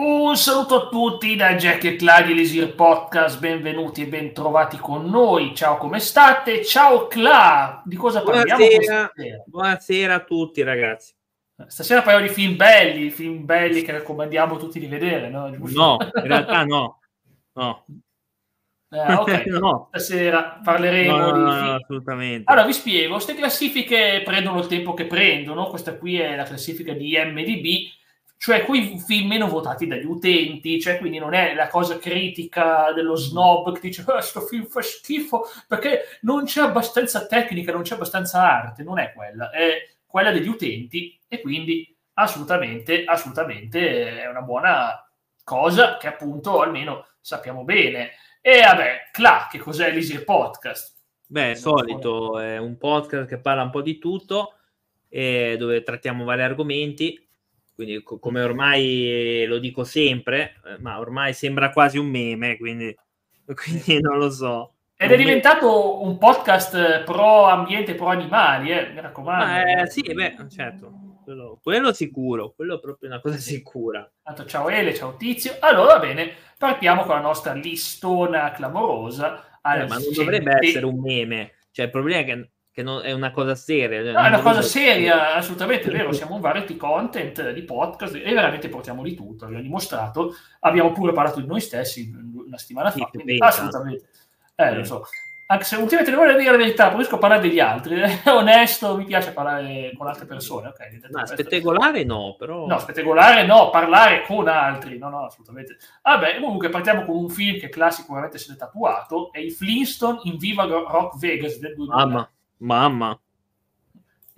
Un saluto a tutti da Jack e Cla di Lisir Podcast, benvenuti e bentrovati con noi. Ciao, come state? Ciao Cla, di cosa parliamo buonasera, buonasera a tutti ragazzi. Stasera parliamo di film belli, film belli che raccomandiamo tutti di vedere, no? No, in realtà no. No. Eh, ok, no. stasera parleremo no, di no, assolutamente. Allora, vi spiego, queste classifiche prendono il tempo che prendono, questa qui è la classifica di MDB, cioè quei film meno votati dagli utenti, cioè quindi non è la cosa critica dello snob che dice questo oh, film fa schifo perché non c'è abbastanza tecnica, non c'è abbastanza arte, non è quella, è quella degli utenti e quindi assolutamente, assolutamente è una buona cosa che appunto almeno sappiamo bene. E vabbè, Cla, che cos'è l'Easy Podcast? Beh, solito, è un podcast che parla un po' di tutto, e dove trattiamo vari argomenti quindi co- come ormai lo dico sempre, eh, ma ormai sembra quasi un meme, quindi, quindi non lo so. Ed è diventato un podcast pro ambiente, pro animali, eh, mi raccomando. Eh, sì, beh, certo, quello, quello, sicuro, quello è proprio una cosa sicura. Tanto ciao Ele, ciao Tizio. Allora, va bene, partiamo con la nostra listona clamorosa. Eh, ma non dovrebbe essere un meme, cioè il problema è che che non, è una cosa seria. Cioè, no, è una cosa seria, assolutamente vero. Siamo un variety content di podcast e veramente portiamo di tutto. Abbiamo dimostrato, abbiamo pure parlato di noi stessi una settimana fa. Quindi, assolutamente, eh, lo so. Anche se ultimamente devo dire la verità, preferisco parlare degli altri. È onesto, mi piace parlare con altre persone. Okay, no, spettacolare no, però. No, spettacolare no, parlare con altri. No, no, assolutamente. Vabbè, comunque partiamo con un film che Cla sicuramente se l'è tatuato. È i Flintstone in Viva Rock Vegas del 2000. Mamma. Mamma.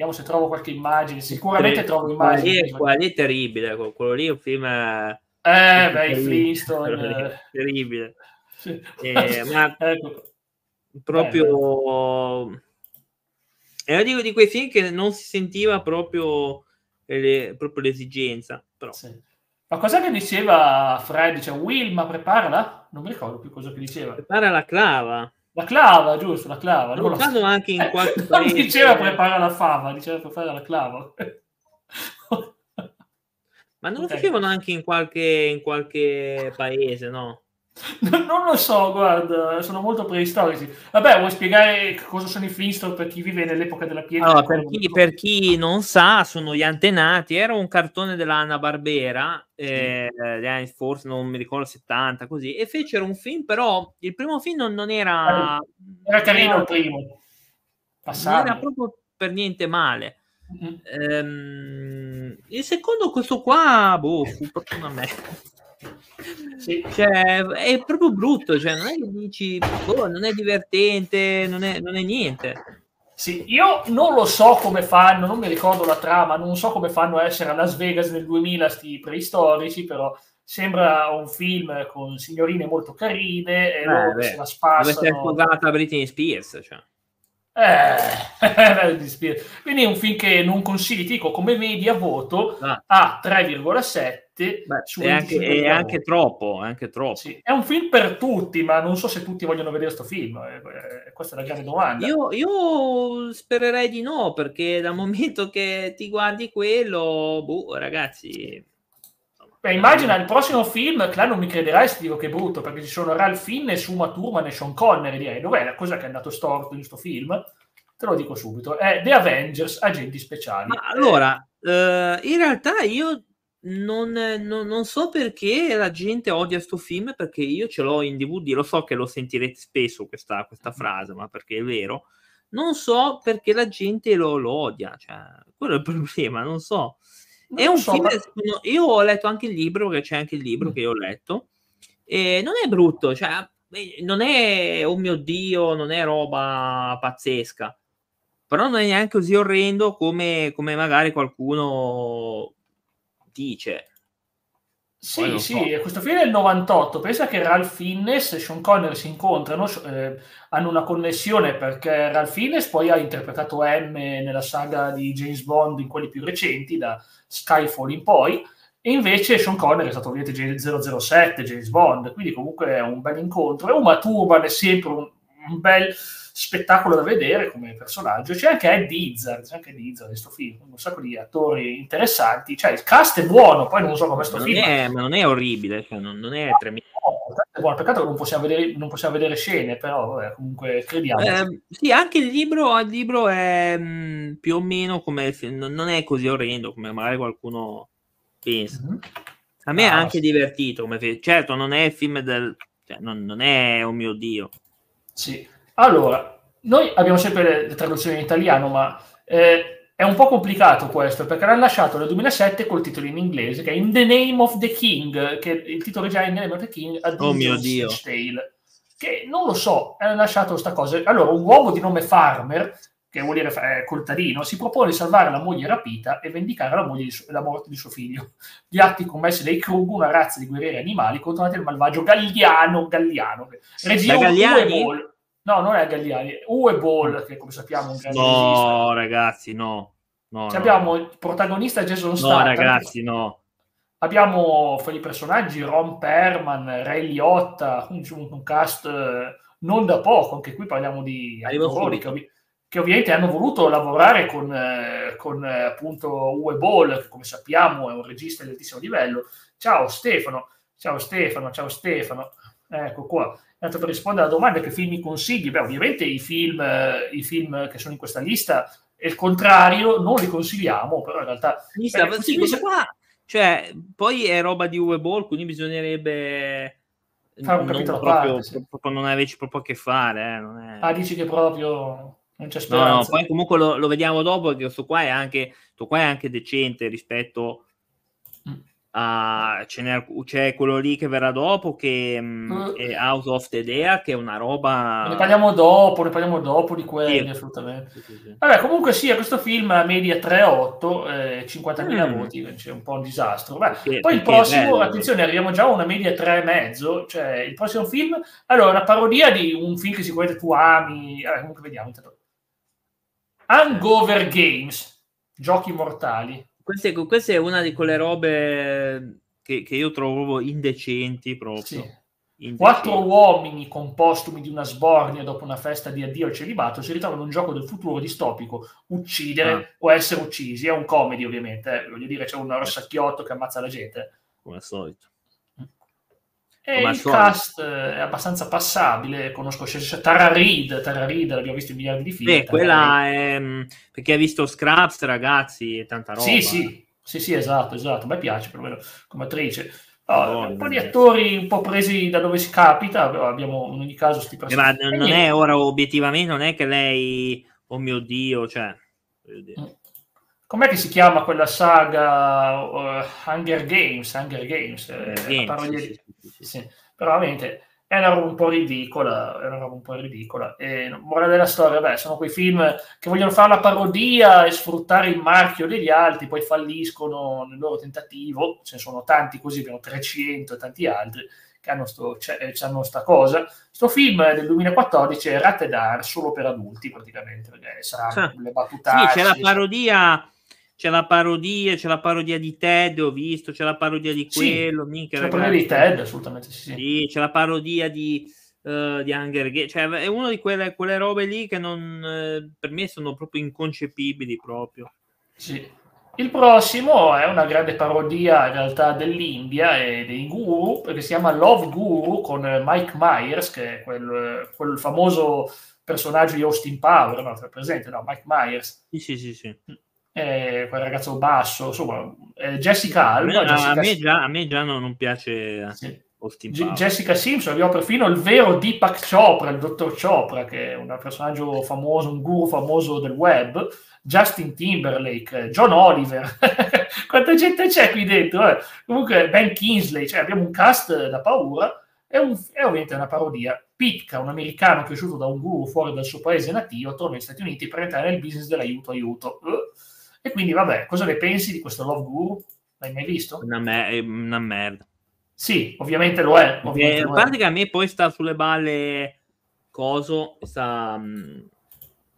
Vediamo se trovo qualche immagine. Sicuramente trovo immagini. Quello lì è terribile. Quello lì è un film. Eh, beh, i Flintstone. Terribile. Sì. Eh, ma ecco. proprio. Eh, era di, di quei film che non si sentiva proprio, le, proprio l'esigenza. Però. Sì. Ma cosa che diceva Fred? Diceva Wilma, preparala? Non mi ricordo più cosa che diceva. Prepara la clava. La clava, giusto, la clava. Lo fanno anche in qualche paese. Non diceva prepara la fava, diceva prepara la clava. Ma non okay. lo facevano anche in qualche, in qualche paese, no? non lo so, guarda, sono molto preistorici. Vabbè, vuoi spiegare cosa sono i Flintstone per chi vive nell'epoca della pietra? Allora, per, chi, per, chi, non sa, sono gli antenati. Era un cartone dell'Anna Barbera, eh, forse non mi ricordo 70, così, e fecero un film, però il primo film non, non era... Era carino il primo. Passabile. Non era proprio per niente male. Mm-hmm. Ehm, il secondo, questo qua, boh, fu proprio una merda. Sì. Cioè, è proprio brutto, cioè, non è che dici, boh, non è divertente, non è, non è niente. Sì, io non lo so come fanno, non mi ricordo la trama, non so come fanno a essere a Las Vegas nel 2000 sti preistorici, però sembra un film con signorine molto carine e eh, loro beh, se la spassano. Deve essere sposata Britney Spears, cioè. Eh, quindi è un film che non consigli, ti dico, come media voto ah. a 3,7 Beh, è, anche, è anche, troppo, è anche troppo. Sì, è un film per tutti, ma non so se tutti vogliono vedere questo film. Eh, eh, questa è la grande domanda. Io, io, spererei di no, perché dal momento che ti guardi quello, boh, ragazzi. Beh, immagina il prossimo film, Clan non mi crederai se dico che è brutto, perché ci sono Ralph Fiennes, Suma Thurman e Sean Connery, direi. Dov'è la cosa che è andato storto in questo film? Te lo dico subito. È The Avengers, Agenti Speciali. Ma allora, eh, in realtà io non, non, non, so perché la gente odia questo film, perché io ce l'ho in DVD, lo so che lo sentirete spesso questa, questa frase, ma perché è vero. Non so perché la gente lo, lo odia, cioè, quello è il problema, non so. Non è un so, film, ma... io ho letto anche il libro, perché c'è anche il libro mm. che io ho letto, e non è brutto, cioè, non è, oh mio Dio, non è roba pazzesca, però non è neanche così orrendo come, come magari qualcuno dice. Sì, sì, so. questo film è il 98. Pensa che Ralph Fiennes e Sean Connery si incontrano, eh, hanno una connessione perché Ralph Fiennes poi ha interpretato M nella saga di James Bond in quelli più recenti, da Skyfall in poi, e invece Sean Connery è stato ovviamente 007, James Bond, quindi comunque è un bel incontro. E Uma Thurman è sempre un, un bel spettacolo da vedere come personaggio. C'è anche Eddie Izzard, c'è anche Eddie Izzard in questo film, un sacco di attori interessanti. Cioè, il cast è buono, poi non so come questo film. È, ma non è orribile, cioè non, non, è tremendo. No, buono, peccato che non possiamo vedere, non possiamo vedere scene, però vabbè, comunque crediamo. Eh, sì, anche il libro, il libro è mh, mm, più o meno come non è così orrendo come magari qualcuno pensa. Mm-hmm. A me ah, è anche sì. divertito. Certo, non è il film del... Cioè, non, non è, oh mio Dio. Sì. Allora, noi abbiamo sempre le, le traduzioni in italiano, ma eh, è un po' complicato questo, perché l'hanno lasciato nel 2007 col titolo in inglese, che è In the Name of the King, che il titolo già è In the Name of the King, a oh mio Dio. Tale, che non lo so, hanno lasciato questa cosa. Allora, un uomo di nome Farmer che vuol dire eh, coltarino, si propone di salvare la moglie rapita e vendicare la, moglie di su- la morte di suo figlio. Gli atti commessi dai Krug, una razza di guerrieri animali, contro il malvagio Galliano. Galliano regia Galliani? Ball. No, non è Galliani, Uwe Ball, che come sappiamo è un grande No, regista. ragazzi, no. no, no. Abbiamo il protagonista Jason Statham. No, ragazzi, no. Abbiamo fra i personaggi Ron Perman, Ray Liotta, un, un cast eh, non da poco, anche qui parliamo di attori che, ovviamente hanno voluto lavorare con, eh, con eh, appunto Uwe Ball, che come sappiamo è un regista di altissimo livello. Ciao Stefano, ciao Stefano, ciao Stefano. Ecco qua. Tanto per rispondere alla domanda che film mi consigli, beh, ovviamente i film, eh, i film che sono in questa lista è il contrario, non li consigliamo, però in realtà... Lista, beh, sì, questa qua, cioè, poi è roba di Uwe Ball, quindi bisognerebbe fare un capitolo proprio, parte, sì. proprio, non averci proprio a che fare. Eh, non è... Ah, dici che proprio non c'è speranza. No, no, poi comunque lo, lo, vediamo dopo perché questo qua è anche, questo qua è anche decente rispetto mm. a c'è, c'è quello lì che verrà dopo che uh, è House of the Dead che è una roba ne parliamo dopo ne parliamo dopo di quelli sì. assolutamente sì, sì, vabbè comunque sì questo film media 3,8 eh, 50.000 mm. voti c'è un po' un disastro Beh, perché, poi il prossimo attenzione arriviamo già a una media 3,5 cioè il prossimo film allora una parodia di un film che sicuramente tu ami eh, comunque vediamo intanto Hangover Games, giochi mortali. Questa è, questa è una di quelle robe che, che io trovo indecenti proprio. Sì. Quattro uomini con postumi di una sbornia dopo una festa di addio al celibato si ritrovano in un gioco del futuro distopico, uccidere ah. o essere uccisi. È un comedy ovviamente, eh. voglio dire c'è un rossacchiotto che ammazza la gente. Come al solito. E il cast è abbastanza passabile, conosco Tara Reid, Tara Reid l'abbiamo visto in miliardi di film. Beh, quella è... Mm, perché ha visto Scraps, ragazzi, e tanta roba. Sì, sì, sì, sì, esatto, esatto, me piace perlomeno come attrice. Oh, un po' di attori un po' presi da dove si capita, abbiamo in ogni caso questi personaggi. Ma non è ora obiettivamente, non è che lei, oh mio Dio, cioè... Mm. Com'è che si chiama quella saga uh, Hunger Games? Hunger Games, eh, Games sì, di... sì, sì, sì. Però veramente è una roba un po' ridicola, è una roba un po' ridicola. E morale della storia, beh, sono quei film che vogliono fare la parodia e sfruttare il marchio degli altri, poi falliscono nel loro tentativo. Ce ne sono tanti così, abbiamo 300 e tanti altri che hanno sto, eh, hanno sta cosa. Sto film del 2014 è Rattedar solo per adulti praticamente, perché saranno le battute. Sì, c'è la parodia c'è la parodia, c'è la parodia di Ted, ho visto, c'è la parodia di quello. Sì, mica, c'è la parodia di Ted, assolutamente sì. sì c'è la parodia di, uh, di Hunger Games, cioè è una di quelle, quelle robe lì che non, uh, per me sono proprio inconcepibili proprio. Sì. Il prossimo è una grande parodia in realtà dell'India e dei guru, perché si chiama Love Guru con Mike Myers, che è quel, quel famoso personaggio di Austin Power, no? presente, no? Mike Myers. Sì, sì, sì. sì. Eh, quel ragazzo basso, insomma, eh, Jessica Alba. A, Jessica... A, me già, a, me già, non piace sì. G- Jessica Simpson, abbiamo perfino il vero Deepak Chopra, il dottor Chopra, che è un personaggio famoso, un guru famoso del web, Justin Timberlake, John Oliver, quanta gente c'è qui dentro? Eh? Comunque Ben Kingsley, cioè abbiamo un cast da paura, è, un, è ovviamente una parodia. Pitka, un americano cresciuto da un guru fuori dal suo paese nativo, torna negli Stati Uniti per entrare nel business dell'aiuto aiuto. Uh e quindi, vabbè, cosa ne pensi di questo Love Guru? L'hai mai visto? Una, me- una merda. Sì, ovviamente lo è. Ovviamente eh, a parte che a me poi sta sulle balle coso, sta... Mm,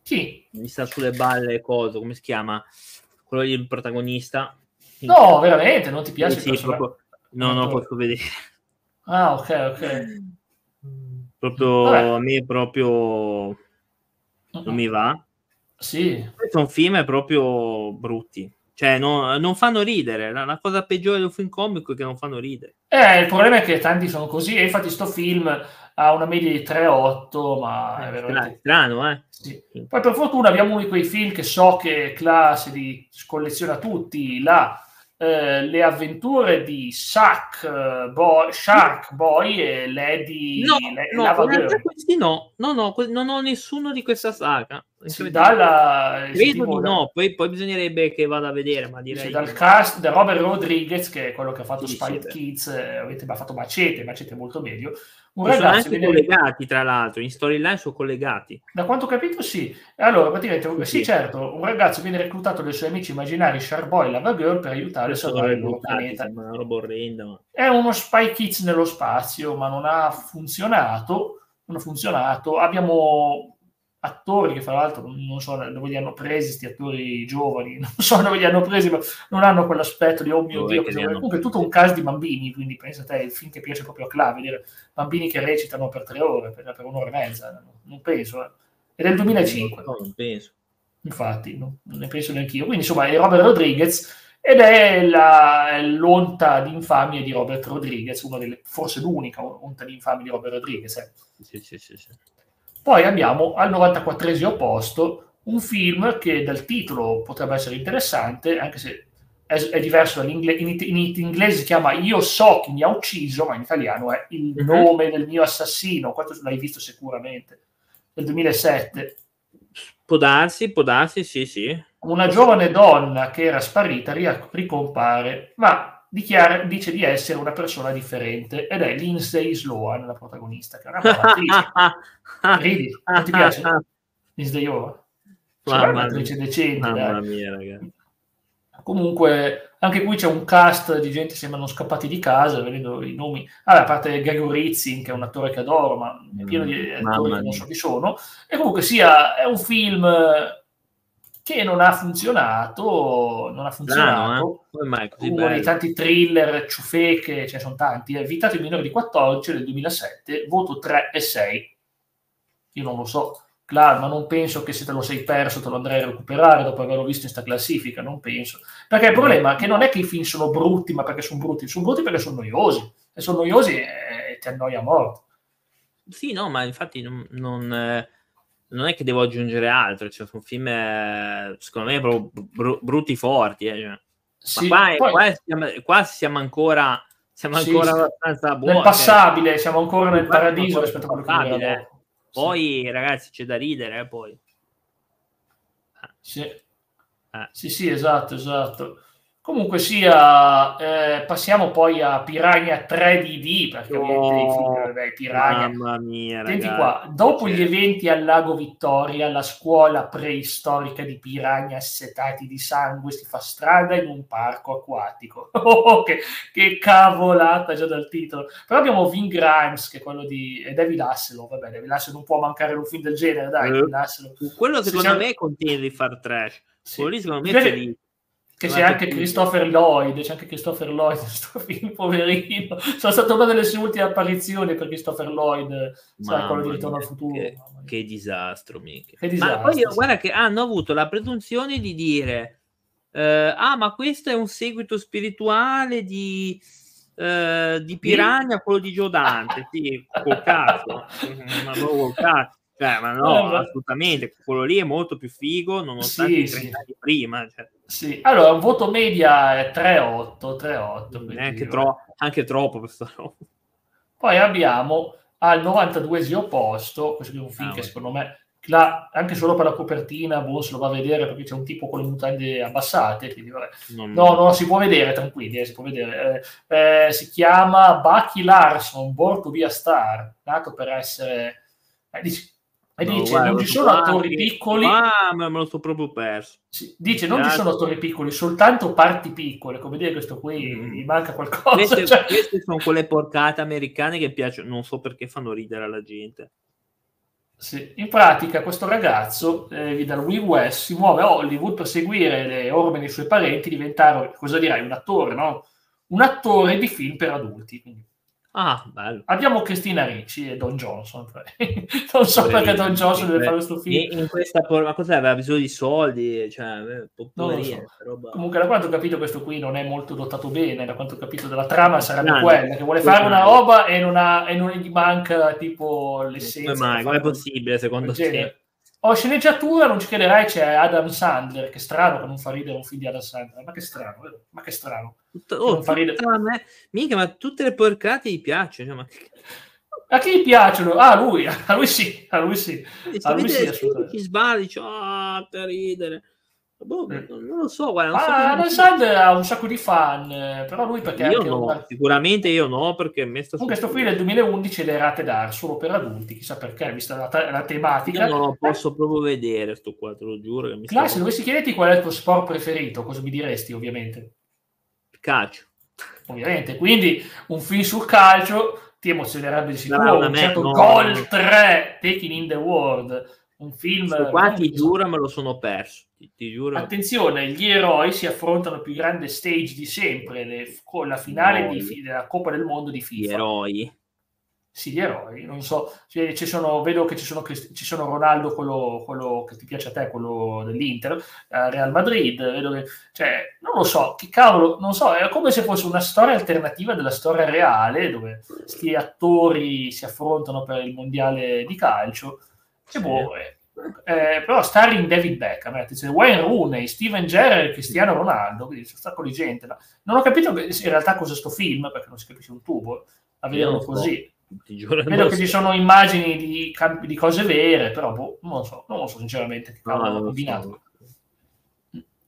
sì. Mi sta sulle balle coso, come si chiama? Quello il protagonista. No, veramente, non ti piace? Sì, sì proprio... No, no, posso vedere. Ah, ok, ok. Proprio Vabbè. a me proprio non mi va. Sì. Sono film proprio brutti. Cioè, no- non fanno ridere. La, la cosa peggiore di un film comico è che non fanno ridere. Eh, il problema è che tanti sono così, e infatti sto film ha una media di 3,8, ma è Stra- veramente... strano, eh? Sì. Poi per fortuna abbiamo uno di quei film che so che classe di colleziona tutti, là, eh, le avventure di Shark eh, Boy, Shark Boy e Lady No, Le- no, Lava questi no. No, no, que- non ho nessuno di questa saga. Dalla, Credo sentivo di no, poi, poi bisognerebbe che vada a vedere, ma direi dal di no. cast da Robert Rodriguez, che è quello che ha fatto Sì, Spy Kids, eh, avete ha fatto Macete, Macete è molto meglio. Un Che sono ragazzo anche viene- collegati, tra l'altro, in storyline sono collegati. Da quanto ho capito, sì. Allora, praticamente, Sì, sì, certo, un ragazzo viene reclutato dai suoi amici immaginari Sharkboy e Lava Girl per aiutare a salvare il loro una roba orrenda. ma- È uno Spy Kids nello spazio, ma non ha funzionato. Non ha funzionato. Abbiamo attori che, fra l'altro, non so dove li hanno presi, questi attori giovani, non so dove li hanno presi, ma non hanno quell'aspetto di oh mio Dov'è Dio. cosa li vuoi?" hanno Comunque è tutto un cast di bambini, quindi pensa te, il film che piace proprio a Cla, vedere bambini che recitano per tre ore, per, per un'ora e mezza, non penso. Eh. È del 2005. No, non penso. Infatti, no? non ne penso neanche io. Quindi, insomma, è Robert Rodriguez ed è la- l'onta di infamia di Robert Rodriguez, una delle, forse l'unica onta di infamia di Robert Rodriguez. eh. Sì, sì, sì, sì. Poi abbiamo al 94esimo posto un film che dal titolo potrebbe essere interessante, anche se è, è diverso dall'inglese. In, in inglese si chiama Io so chi mi ha ucciso, ma in italiano è Il Mhm. nome del mio assassino. Questo l'hai visto sicuramente, del 2007. Può darsi, può darsi, sì, sì. Una giovane donna che era sparita ri- ricompare, ma dichiara- dice di essere una persona differente ed è Lindsay Sloan, la protagonista, che è una brava. Ridi, non ti piace Lindsay Lohan? Secondo me è Mamma mia. decente, Mamma dai. mia, ragazzi. Comunque, anche qui c'è un cast di gente che sembrano scappati di casa, vedendo i nomi. Vabbè, a parte Gregor Ritzin, che è un attore che adoro, ma è pieno di Mm, attori che non so chi sono. E comunque sia, è un film che non ha funzionato, non ha funzionato. Strano, eh? Uno bello? dei tanti thriller, ciufeche, ce ne sono tanti, è Vietato ai minori di 14 del 2007, voto 3 e 6. Io non lo so, Clar, ma non penso che se te lo sei perso te lo andrai a recuperare dopo averlo visto in sta classifica, non penso. Perché il problema è che non è che i film sono brutti, ma perché sono brutti, sono brutti perché sono noiosi. Se sono noiosi eh, ti annoia a morte. Sì, no, ma infatti non, non, eh, non è che devo aggiungere altro. Cioè, sono film, eh, secondo me, proprio bru- brutti forti. eh, cioè. Sì, qua, poi- qua siamo, qua siamo ancora, siamo Sì, ancora sì. abbastanza buoni. nel passabile, siamo ancora nel paradiso rispetto a quello che. Sì. Poi, ragazzi, c'è da ridere, eh, poi. Sì. Eh. Sì, sì, esatto, esatto. Comunque sia, eh, passiamo poi a Piranha 3DD, perché ovviamente i film, vabbè, Piranha. Mamma mia, Senti ragazzi. qua, dopo gli eventi al lago Vittoria, la scuola preistorica di piranha assetati di sangue si fa strada in un parco acquatico. Oh, che, che cavolata già dal titolo. Però abbiamo Vin Grimes, che è quello di e David Hasselhoff. Vabbè, David Hasselhoff non può mancare un film del genere, dai, Eh. Quello secondo siamo- me è contento di far trash. Sì. Quello lì secondo me felice. Che c'è anche. Christopher Lloyd, c'è anche Christopher Lloyd in questo film, poverino. Sono stata una delle sue ultime apparizioni per Christopher Lloyd, sai, quello di Ritorno al futuro. Che, che disastro, mica. Che Ma disastro, poi sì. guarda che hanno avuto la presunzione di dire: eh, Ah, ma questo è un seguito spirituale di, eh, di Piranha, quello di Giodante. Sì, col cazzo. ma proprio col cazzo. Cioè, ma no, ma- assolutamente. Quello lì è molto più figo, nonostante Sì, i 30 sì. anni prima. Cioè, Sì, allora un voto media è 3-8, 3-8. quindi, neanche vabbè. tro- anche troppo questa roba. Poi abbiamo al 92esimo posto, questo è un film Ah, che secondo me, là, anche solo per la copertina, boh, se lo va a vedere perché c'è un tipo con le mutande abbassate, quindi vabbè. Non- No, no, si può vedere, tranquilli, eh, si può vedere. Eh, eh, si chiama Bucky Larson, Born to be a Star, nato per essere... eh, dice, e No, dice, guarda, non ci sono attori piccoli... Ah, me me lo sto proprio perso. Dice non ci sono attori piccoli, soltanto parti piccole, come dire questo qui Mm. gli manca qualcosa. Queste, cioè- queste sono quelle porcate americane che piacciono, non so perché fanno ridere alla gente. Sì, In pratica questo ragazzo eh, dal Will West si muove a Hollywood per seguire le orme dei suoi parenti, diventare, cosa direi, un attore, no? Un attore di film per adulti. Quindi Ah, bello. Abbiamo Cristina Ricci e Don Johnson. non so perché Don Johnson deve fare questo film. In questa ma cos'è? Aveva bisogno di soldi, cioè, poverina, so. Comunque, da quanto ho capito, questo qui non è molto dotato bene. Da quanto ho capito della trama, sarebbe quella che vuole fare una roba e non, ha, e non gli manca tipo l'essenza. Come mai? Come è possibile secondo te? Oh, sceneggiatura, non ci crederai, c'è Adam Sandler, che strano che non fa ridere un film di Adam Sandler, ma che strano, ma che strano. Tutto, oh, non fa ridere. Me, mica, ma tutte le porcate gli piacciono. Ma... A chi gli piacciono? Ah, lui, a lui sì, a lui sì. A lui sì, assolutamente. Chi sbagli, ah, per ridere. Boh, mm. non lo so, guarda. Non ah, Sandler ha un sacco di fan, però lui perché... Io no, una... sicuramente io no, perché me sta Comunque questo film del 2011 le rate d'ar solo per adulti, chissà perché, vista la, la tematica. Io non lo posso proprio vedere sto qua, te lo giuro. Che mi Classe, sta... dovessi chiederti qual è il tuo sport preferito, cosa mi diresti ovviamente? calcio. Ovviamente, quindi un film sul calcio ti emozionerebbe di sicuro. No, un certo no, Goal no. 3, Taking in the World un film... Qua ti giuro me lo sono perso. Ti, ti giuro. Attenzione, gli eroi si affrontano più grande stage di sempre, le, con la finale di, della Coppa del Mondo di FIFA. Gli eroi? Sì, gli eroi, non so, ci sono, vedo che ci sono, ci sono Ronaldo, quello, quello, che ti piace a te, quello dell'Inter, uh, Real Madrid, vedo che, cioè, non lo so, che cavolo, non so, è come se fosse una storia alternativa della storia reale, dove questi attori si affrontano per il mondiale di calcio, sì. Boh, eh, eh, però starring David Beckham, eh, Wayne Rooney, Steven Gerrard e Cristiano Ronaldo, quindi c'è un sacco di gente. Ma non ho capito in realtà cosa sto film, perché non si capisce un tubo a vederlo così. Vedo che ci sono immagini di, campi, di cose vere, però boh, non lo so, non lo so sinceramente che cavolo hanno combinato.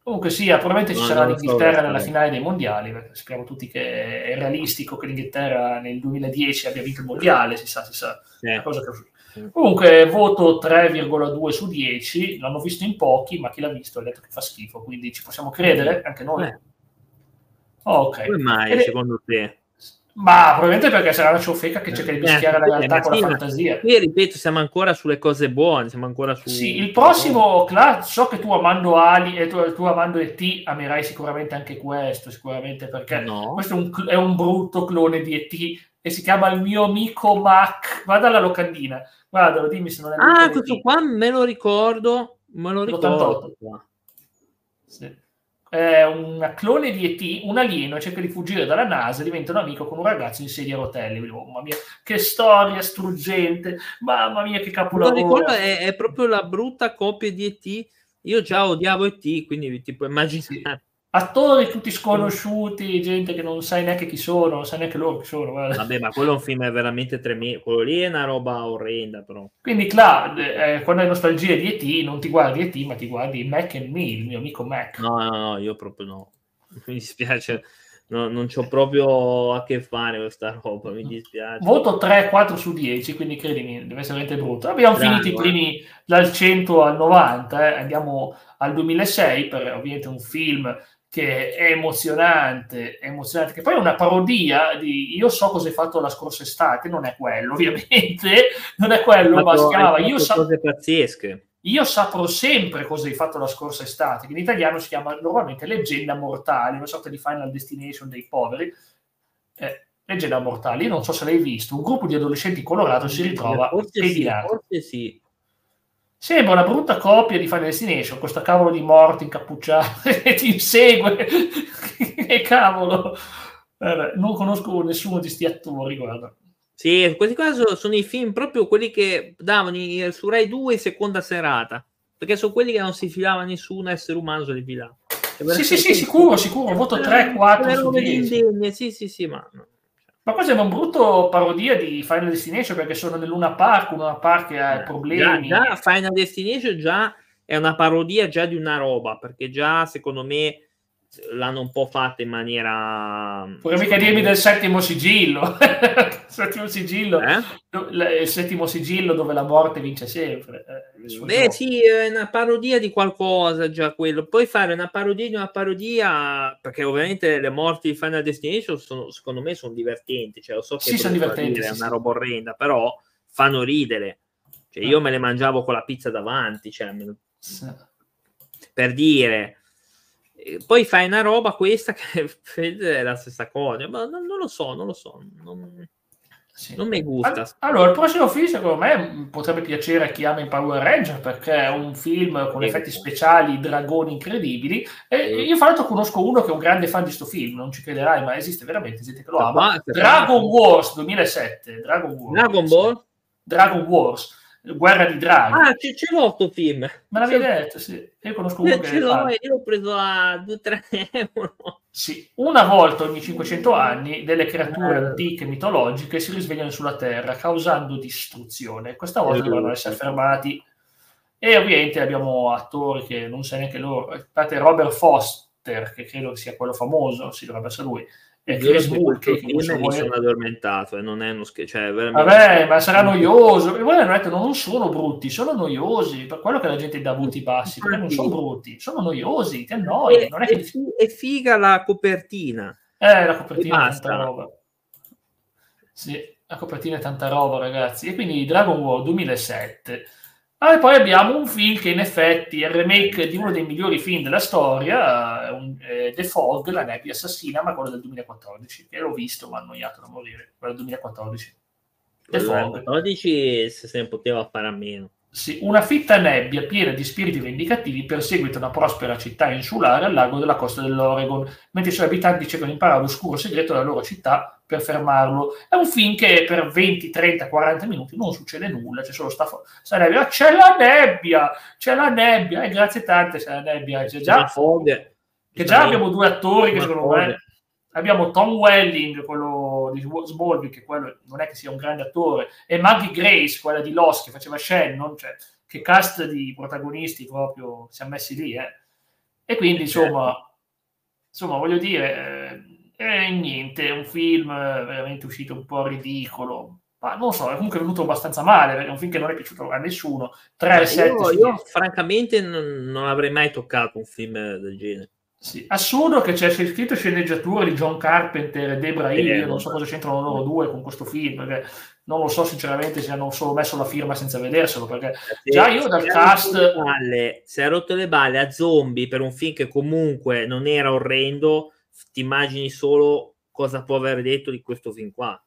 Comunque sia, probabilmente ci sarà l'Inghilterra nella finale dei mondiali, perché sappiamo tutti che è realistico che l'Inghilterra nel 2010 abbia vinto il mondiale, si sa, si sa, sì. una cosa che Comunque, voto 3,2 su 10. L'hanno visto in pochi, ma chi l'ha visto ha detto che fa schifo. Quindi ci possiamo credere anche noi. Eh. ok. Come mai, Ed... secondo te? Ma probabilmente perché sarà una ciofeca che cerca di mischiare eh, la realtà con la fantasia. Qui ripeto, siamo ancora sulle cose buone, siamo ancora su... Sì, il prossimo, Cla- so che tu amando Ali e tu, tu amando ET amerai sicuramente anche questo, sicuramente perché no. questo è un, è un brutto clone di ET e si chiama Il mio amico Mac. Vada alla locandina, guarda, dimmi se non è... Ah, questo qua me lo ricordo, me lo ricordo. Sì eh, un clone di ET, un alieno, cerca di fuggire dalla NASA e diventa un amico con un ragazzo in sedia a rotelle. Oh, mamma mia, che storia struggente! Mamma mia, che capolavoro! È, è proprio la brutta copia di ET. Io già odiavo ET, quindi ti puoi immaginare attori tutti sconosciuti, gente che non sai neanche chi sono, non sai neanche loro chi sono. Guarda. Vabbè, ma quello è un film veramente tremendo, quello lì è una roba orrenda però. Quindi, Cla, eh, quando hai nostalgia di E.T., non ti guardi E.T., ma ti guardi Mac and Me, il mio amico Mac. No, no, no, io proprio no. Mi dispiace, no, non c'ho proprio a che fare questa roba, mi dispiace. Voto 3-4 su 10, quindi credimi, deve essere veramente brutto. Abbiamo Bravo, finito i primi eh. dal 100 al 90, eh. andiamo al 2006 per ovviamente un film che è emozionante, è emozionante, che poi è una parodia di io so cosa hai fatto la scorsa estate, non è quello ovviamente, non è quello, ma, ma si chiamava io, sa- cose pazzesche. io saprò sempre cosa hai fatto la scorsa estate, che in italiano si chiama normalmente Leggenda Mortale, una sorta di Final Destination dei poveri. Eh, Leggenda Mortale, io non so se l'hai visto, un gruppo di adolescenti colorati si ritrova forse sì, forse sì Sembra una brutta copia di Final Destination, questo cavolo di morte incappucciato che ti insegue. che cavolo! Vabbè, non conosco nessuno di questi attori, guarda. Sì, questi qua sono i film proprio quelli che davano su Rai 2 seconda serata, perché sono quelli che non si filava nessun essere umano li filava. Sì, sì, sì, sicuro, sicuro, voto 3, 4 su 10. Sì, sì, sì, ma... Ma qua sembra un brutto parodia di Final Destination perché sono nel Luna Park, Luna Park ha eh, problemi. Già, già Final Destination già è una parodia già di una roba, perché già secondo me l'hanno un po' fatta in maniera... Puoi mica dirmi del settimo sigillo. settimo sigillo eh? il settimo sigillo dove la morte vince sempre. Eh, Beh, sì, è una parodia di qualcosa già quello. Puoi fare una parodia di una parodia, perché ovviamente le morti di Final Destination sono, secondo me sono divertenti. Cioè, lo so che sì, sono divertenti. È una roba orrenda, però fanno ridere. Cioè, io me le mangiavo con la pizza davanti, cioè, sì. per dire poi fai una roba questa che è la stessa cosa, ma non, non lo so, non lo so. Non... Sì. Non mi gusta. Allora, il prossimo film, secondo me, potrebbe piacere a chi ama i Power Ranger perché è un film con effetti speciali, dragoni incredibili. E io, fra l'altro, conosco uno che è un grande fan di questo film. Non ci crederai, ma esiste veramente. Gente che lo ama. Dragon Wars 2007. Dragon Wars. Dragon Ball? Dragon Wars Guerra di Draghi. Ah, ce, ce l'ho sto film. Me l'avevi detto, sì. Io conosco uno che ce l'ho io l'ho preso a 2-3 euro. Sì, una volta ogni 500 anni delle creature antiche mitologiche si risvegliano sulla Terra causando distruzione. Questa volta dovranno essere fermati. E ovviamente abbiamo attori che non sai neanche loro. Aspetta, Robert Foster, che credo sia quello famoso, si dovrebbe essere lui e Chris Bull che mi sono addormentato e non è uno scherzo cioè, veramente... vabbè ma sarà noioso e voi hanno detto non sono brutti sono noiosi per quello che la gente dà voti bassi perché non sono brutti sono noiosi ti annoi non è che... è figa la copertina. Eh la copertina è tanta roba. Sì la copertina è tanta roba ragazzi. E quindi Dragon War 2007 Ah, e poi abbiamo un film che in effetti è il remake di uno dei migliori film della storia, un, eh, The Fog, La nebbia assassina, ma quello del 2014, che l'ho visto, ma annoiato da morire, quello del 2014. The Fog. 2014 se ne poteva fare a meno. Sì, una fitta nebbia piena di spiriti vendicativi perseguita una prospera città insulare al largo della costa dell'Oregon, mentre i suoi abitanti cercano di imparare l'oscuro segreto della loro città per fermarlo. È un film che per 20, 30, 40 minuti non succede nulla, c'è solo sta, sta nebbia. C'è la nebbia, c'è la nebbia, e grazie tante c'è la nebbia. C'è già, che già abbiamo due attori che secondo me abbiamo Tom Welling, quello di Smallville, che quello non è che sia un grande attore, e Maggie Grace, quella di Lost, che faceva Shannon, cioè, che cast di protagonisti proprio siamo messi lì, eh. E quindi, insomma, certo. insomma voglio dire, eh, niente, è un film veramente uscito un po' ridicolo, ma non so, è comunque venuto abbastanza male, è un film che non è piaciuto a nessuno. 3, 7, io, io francamente non, non avrei mai toccato un film del genere. Sì, assurdo che c'è scritto sceneggiatura di John Carpenter e Debra Hill, eh, non so cosa c'entrano loro due con questo film, perché non lo so sinceramente se hanno solo messo la firma senza vederselo, perché sì, già io dal cast... Balle, se ha rotto le balle a zombie per un film che comunque non era orrendo, ti immagini solo cosa può aver detto di questo film qua.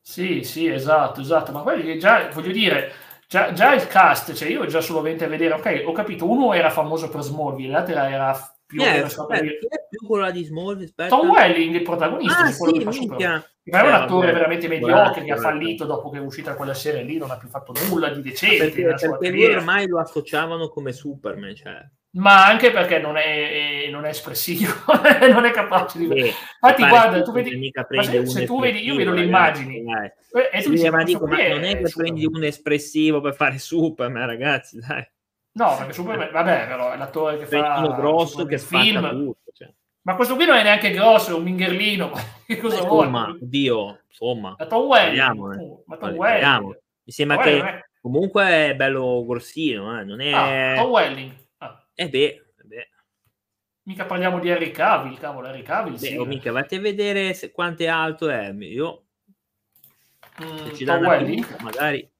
Sì, sì, esatto, esatto, ma quelli già, voglio dire, già, già il cast, cioè io già solo a vedere, ok, ho capito, uno era famoso per Smallville, l'altro era più yeah, o meno è più quella di Smallville aspetta. Tom Welling il protagonista ah, sì, che minchia. è un attore eh, veramente mediocre che ha fallito dopo che è uscita quella serie lì non ha più fatto nulla di decente perché, perché ormai lo associavano come Superman cioè. ma anche perché non è, non è espressivo non è capace di eh, infatti guarda tu vedi se, se tu vedi io vedo le immagini. eh, e tu sì, dici, ma, dico, ma non è che prendi un espressivo per fare Superman ragazzi dai No, perché Superman, vabbè, però è l'attore che fa grosso che film. Tutto, cioè. Ma questo qui non è neanche grosso, è un mingherlino. che cosa insomma, vuole? Dio, insomma. Ma Tom Welling. Eh. Ma Tom Welling. Mi sembra Tom che è... comunque è bello grossino, eh? non è... Ah, Tom Welling. Ah. Eh beh, beh. Mica parliamo di Harry Cavill, cavolo, Harry Cavill, beh, sì. Oh, mica, vatti a vedere se, quanto è alto è. Io... Mm, ci Tom Welling? magari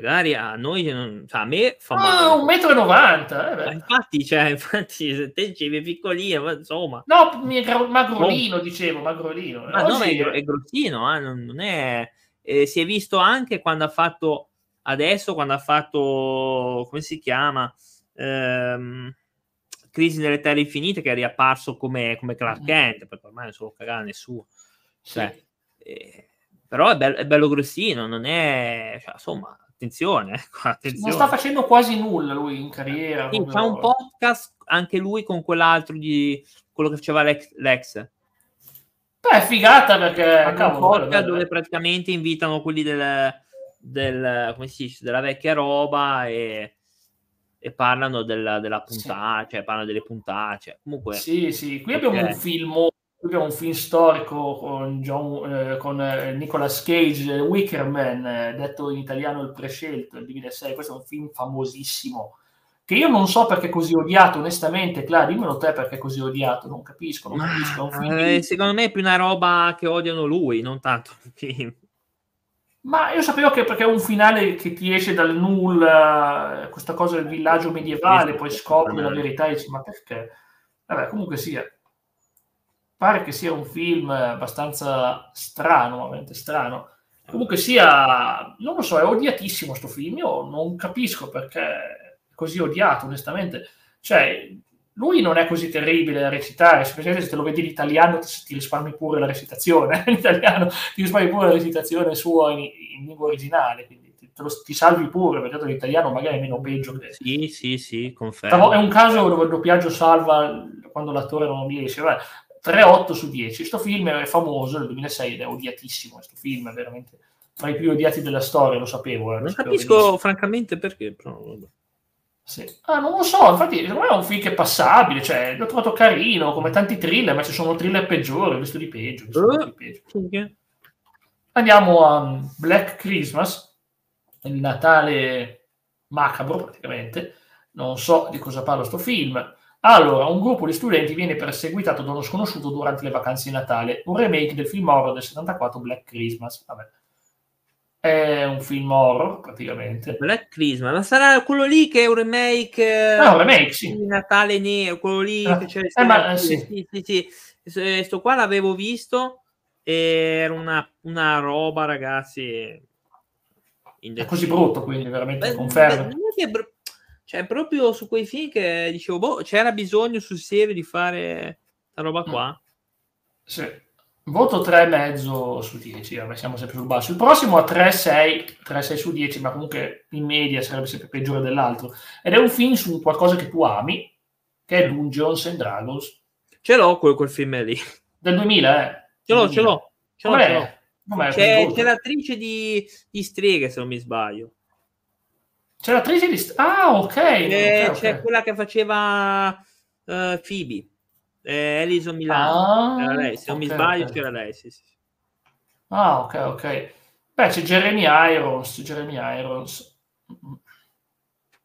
magari a noi, non, cioè a me fa ah, un metro e novanta. Eh, infatti, cioè, infatti, te dicevi piccolino, ma insomma. No, magrolino, no. dicevo, magrolino. Ma no, è, è grossino, eh, non, è... Eh, si è visto anche quando ha fatto, adesso, quando ha fatto, come si chiama? Ehm, Crisi nelle Terre Infinite, che è riapparso come, come Clark mm. Kent, perché ormai non so cagare nessuno. Cioè, sì. eh, però è bello, è bello grossino, non è... Cioè, insomma, attenzione, attenzione. Non sta facendo quasi nulla lui in carriera. Sì, fa un podcast anche lui con quell'altro di quello che faceva Lex. Lex. Beh, figata perché cavolo, un podcast dove praticamente invitano quelli del, del, come si dice, della vecchia roba e, e parlano della, della puntata, sì. cioè parlano delle puntate. Cioè, comunque, sì, sì, qui abbiamo un film abbiamo un film storico con, John, eh, con eh, Nicolas Cage, Wicker Man, eh, detto in italiano il prescelto, il 2006. Questo è un film famosissimo che io non so perché è così odiato, onestamente. Clara, dimmelo te perché è così odiato. Non capisco. Non capisco. Eh, secondo me è più una roba che odiano lui, non tanto il film. Ma io sapevo che perché è un finale che ti esce dal nulla, questa cosa del villaggio medievale, poi scopri la verità e dici ma perché? Vabbè, comunque sia. Pare che sia un film abbastanza strano, veramente strano. Comunque sia, non lo so, è odiatissimo sto film, io non capisco perché è così odiato, onestamente. Cioè, lui non è così terribile a recitare, specialmente se te lo vedi in italiano ti, ti risparmi pure la recitazione, in italiano ti risparmi pure la recitazione sua in, in lingua originale, quindi ti, lo, ti salvi pure, perché l'italiano magari è meno peggio. Che... Sì, sì, sì, confermo. È un caso dove il doppiaggio salva quando l'attore non riesce, Vabbè, 3-8 su 10. Questo film è famoso, del 2006 ed è odiatissimo, questo film è veramente tra i più odiati della storia, lo sapevo. Eh, non capisco benissimo. francamente perché, però... Sì. Ah, non lo so, infatti secondo me è un film che è passabile, cioè l'ho trovato carino, come tanti thriller, ma ci sono thriller peggiori, ho visto di peggio. Visto uh, di peggio. Okay. Andiamo a Black Christmas, il Natale macabro praticamente, non so di cosa parla sto film. Allora, un gruppo di studenti viene perseguitato da uno sconosciuto durante le vacanze di Natale, un remake del film horror del 74 Black Christmas. Vabbè è un film horror praticamente. Black Christmas, ma sarà quello lì che è un remake? No, un remake, sì. Di Natale nero, quello lì ah, che c'è. Eh, ma, sì. Sì, sì, sì. Questo qua l'avevo visto. Era una, una roba, ragazzi. È così brutto, quindi veramente confermo. Br- cioè, proprio su quei film che dicevo, boh, c'era bisogno sul serio di fare questa roba qua. Mm. Sì. Voto 3,5 su 10, vabbè, siamo sempre sul basso. Il prossimo ha 3,6, 3,6 su 10, ma comunque in media sarebbe sempre peggiore dell'altro. Ed è un film su qualcosa che tu ami, che è Dungeons and Dragons. Ce l'ho quel, quel film lì. Del 2000, eh? Ce l'ho, ce l'ho. Ce l'ho, ce l'ho. C'è, c'è l'attrice di, di Streghe, se non mi sbaglio. C'è l'attrice di... Ah, ok. C'è, okay, okay. c'è quella che faceva uh, Phoebe. Eh, Elison Milano. Ah, lei, se non okay, mi sbaglio okay. c'era lei, sì, sì. Ah, ok, ok. Beh, c'è Jeremy Irons, Jeremy Irons.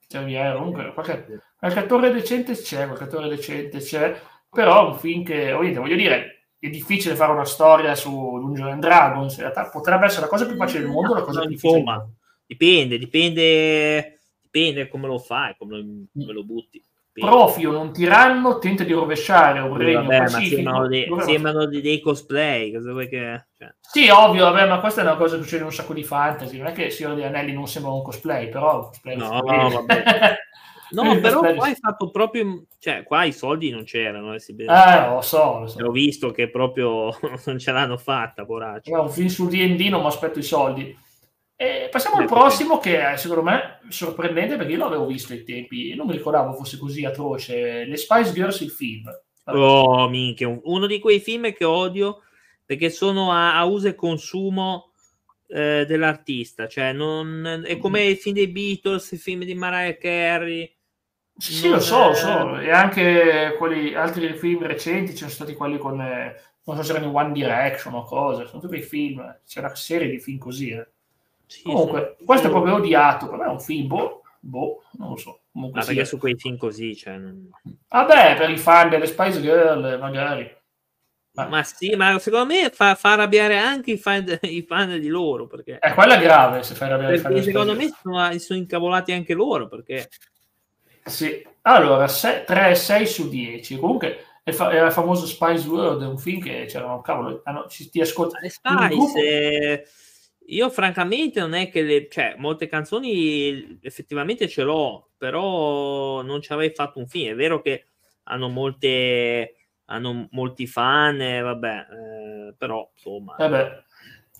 Jeremy Irons, qualche, qualche attore decente c'è, qualche attore decente c'è, però un film che, voglio dire, è difficile fare una storia su Dungeons and Dragons, in realtà potrebbe essere la cosa più facile del mondo, la cosa più difficile. Dipende, dipende, dipende come lo fai, come, come lo butti. Profio, non tiranno, tenta di rovesciare un regno vabbè, pacifico. sembrano, dei, sembrano dei, dei, cosplay. Cosa vuoi che... Cioè. Sì, ovvio, vabbè, ma questa è una cosa che succede in un sacco di fantasy. Non è che il Signore degli Anelli non sembra un cosplay, però... Cosplay no, no, vabbè. no, però qua hai fatto proprio... Cioè, qua i soldi non c'erano. Eh, eh lo so, lo so. Ho visto che proprio non ce l'hanno fatta, poraccio. un film su D&D non mi aspetto i soldi. E passiamo al prossimo che è secondo me sorprendente perché io l'avevo visto ai tempi, non mi ricordavo fosse così atroce. Le Spice Girls il film. Oh, minchia, uno di quei film che odio perché sono a, a uso e consumo eh, dell'artista, cioè non, è come mm. i film dei Beatles, i film di Mariah Carey. Sì, lo so, è... lo so, e anche quelli altri film recenti, ci sono stati quelli con, eh, non so se erano One Direction o cose, sono tutti i film, c'è una serie di film così. Eh. Sì, Comunque, sì. questo è proprio odiato, per me è un film, boh, boh non lo so. Comunque Ma perché su quei film così, cioè... Non... Vabbè, per i fan delle Spice Girl, magari. Ma, ma sì, ma secondo me fa, fa arrabbiare anche i fan, i fan, di loro. Perché... Eh, quella è grave se fai arrabbiare perché i fan secondo me sono, sono, incavolati anche loro, perché... Sì, allora, 3, 6 su 10. Comunque, è, fa- il famoso Spice World, è un film che c'erano, cavolo, ah, no, ci, ti ascolta... Spice... Io francamente non è che le, cioè, molte canzoni effettivamente ce l'ho, però non ci avrei fatto un film. È vero che hanno molte hanno molti fan, eh, vabbè, eh, però insomma. Eh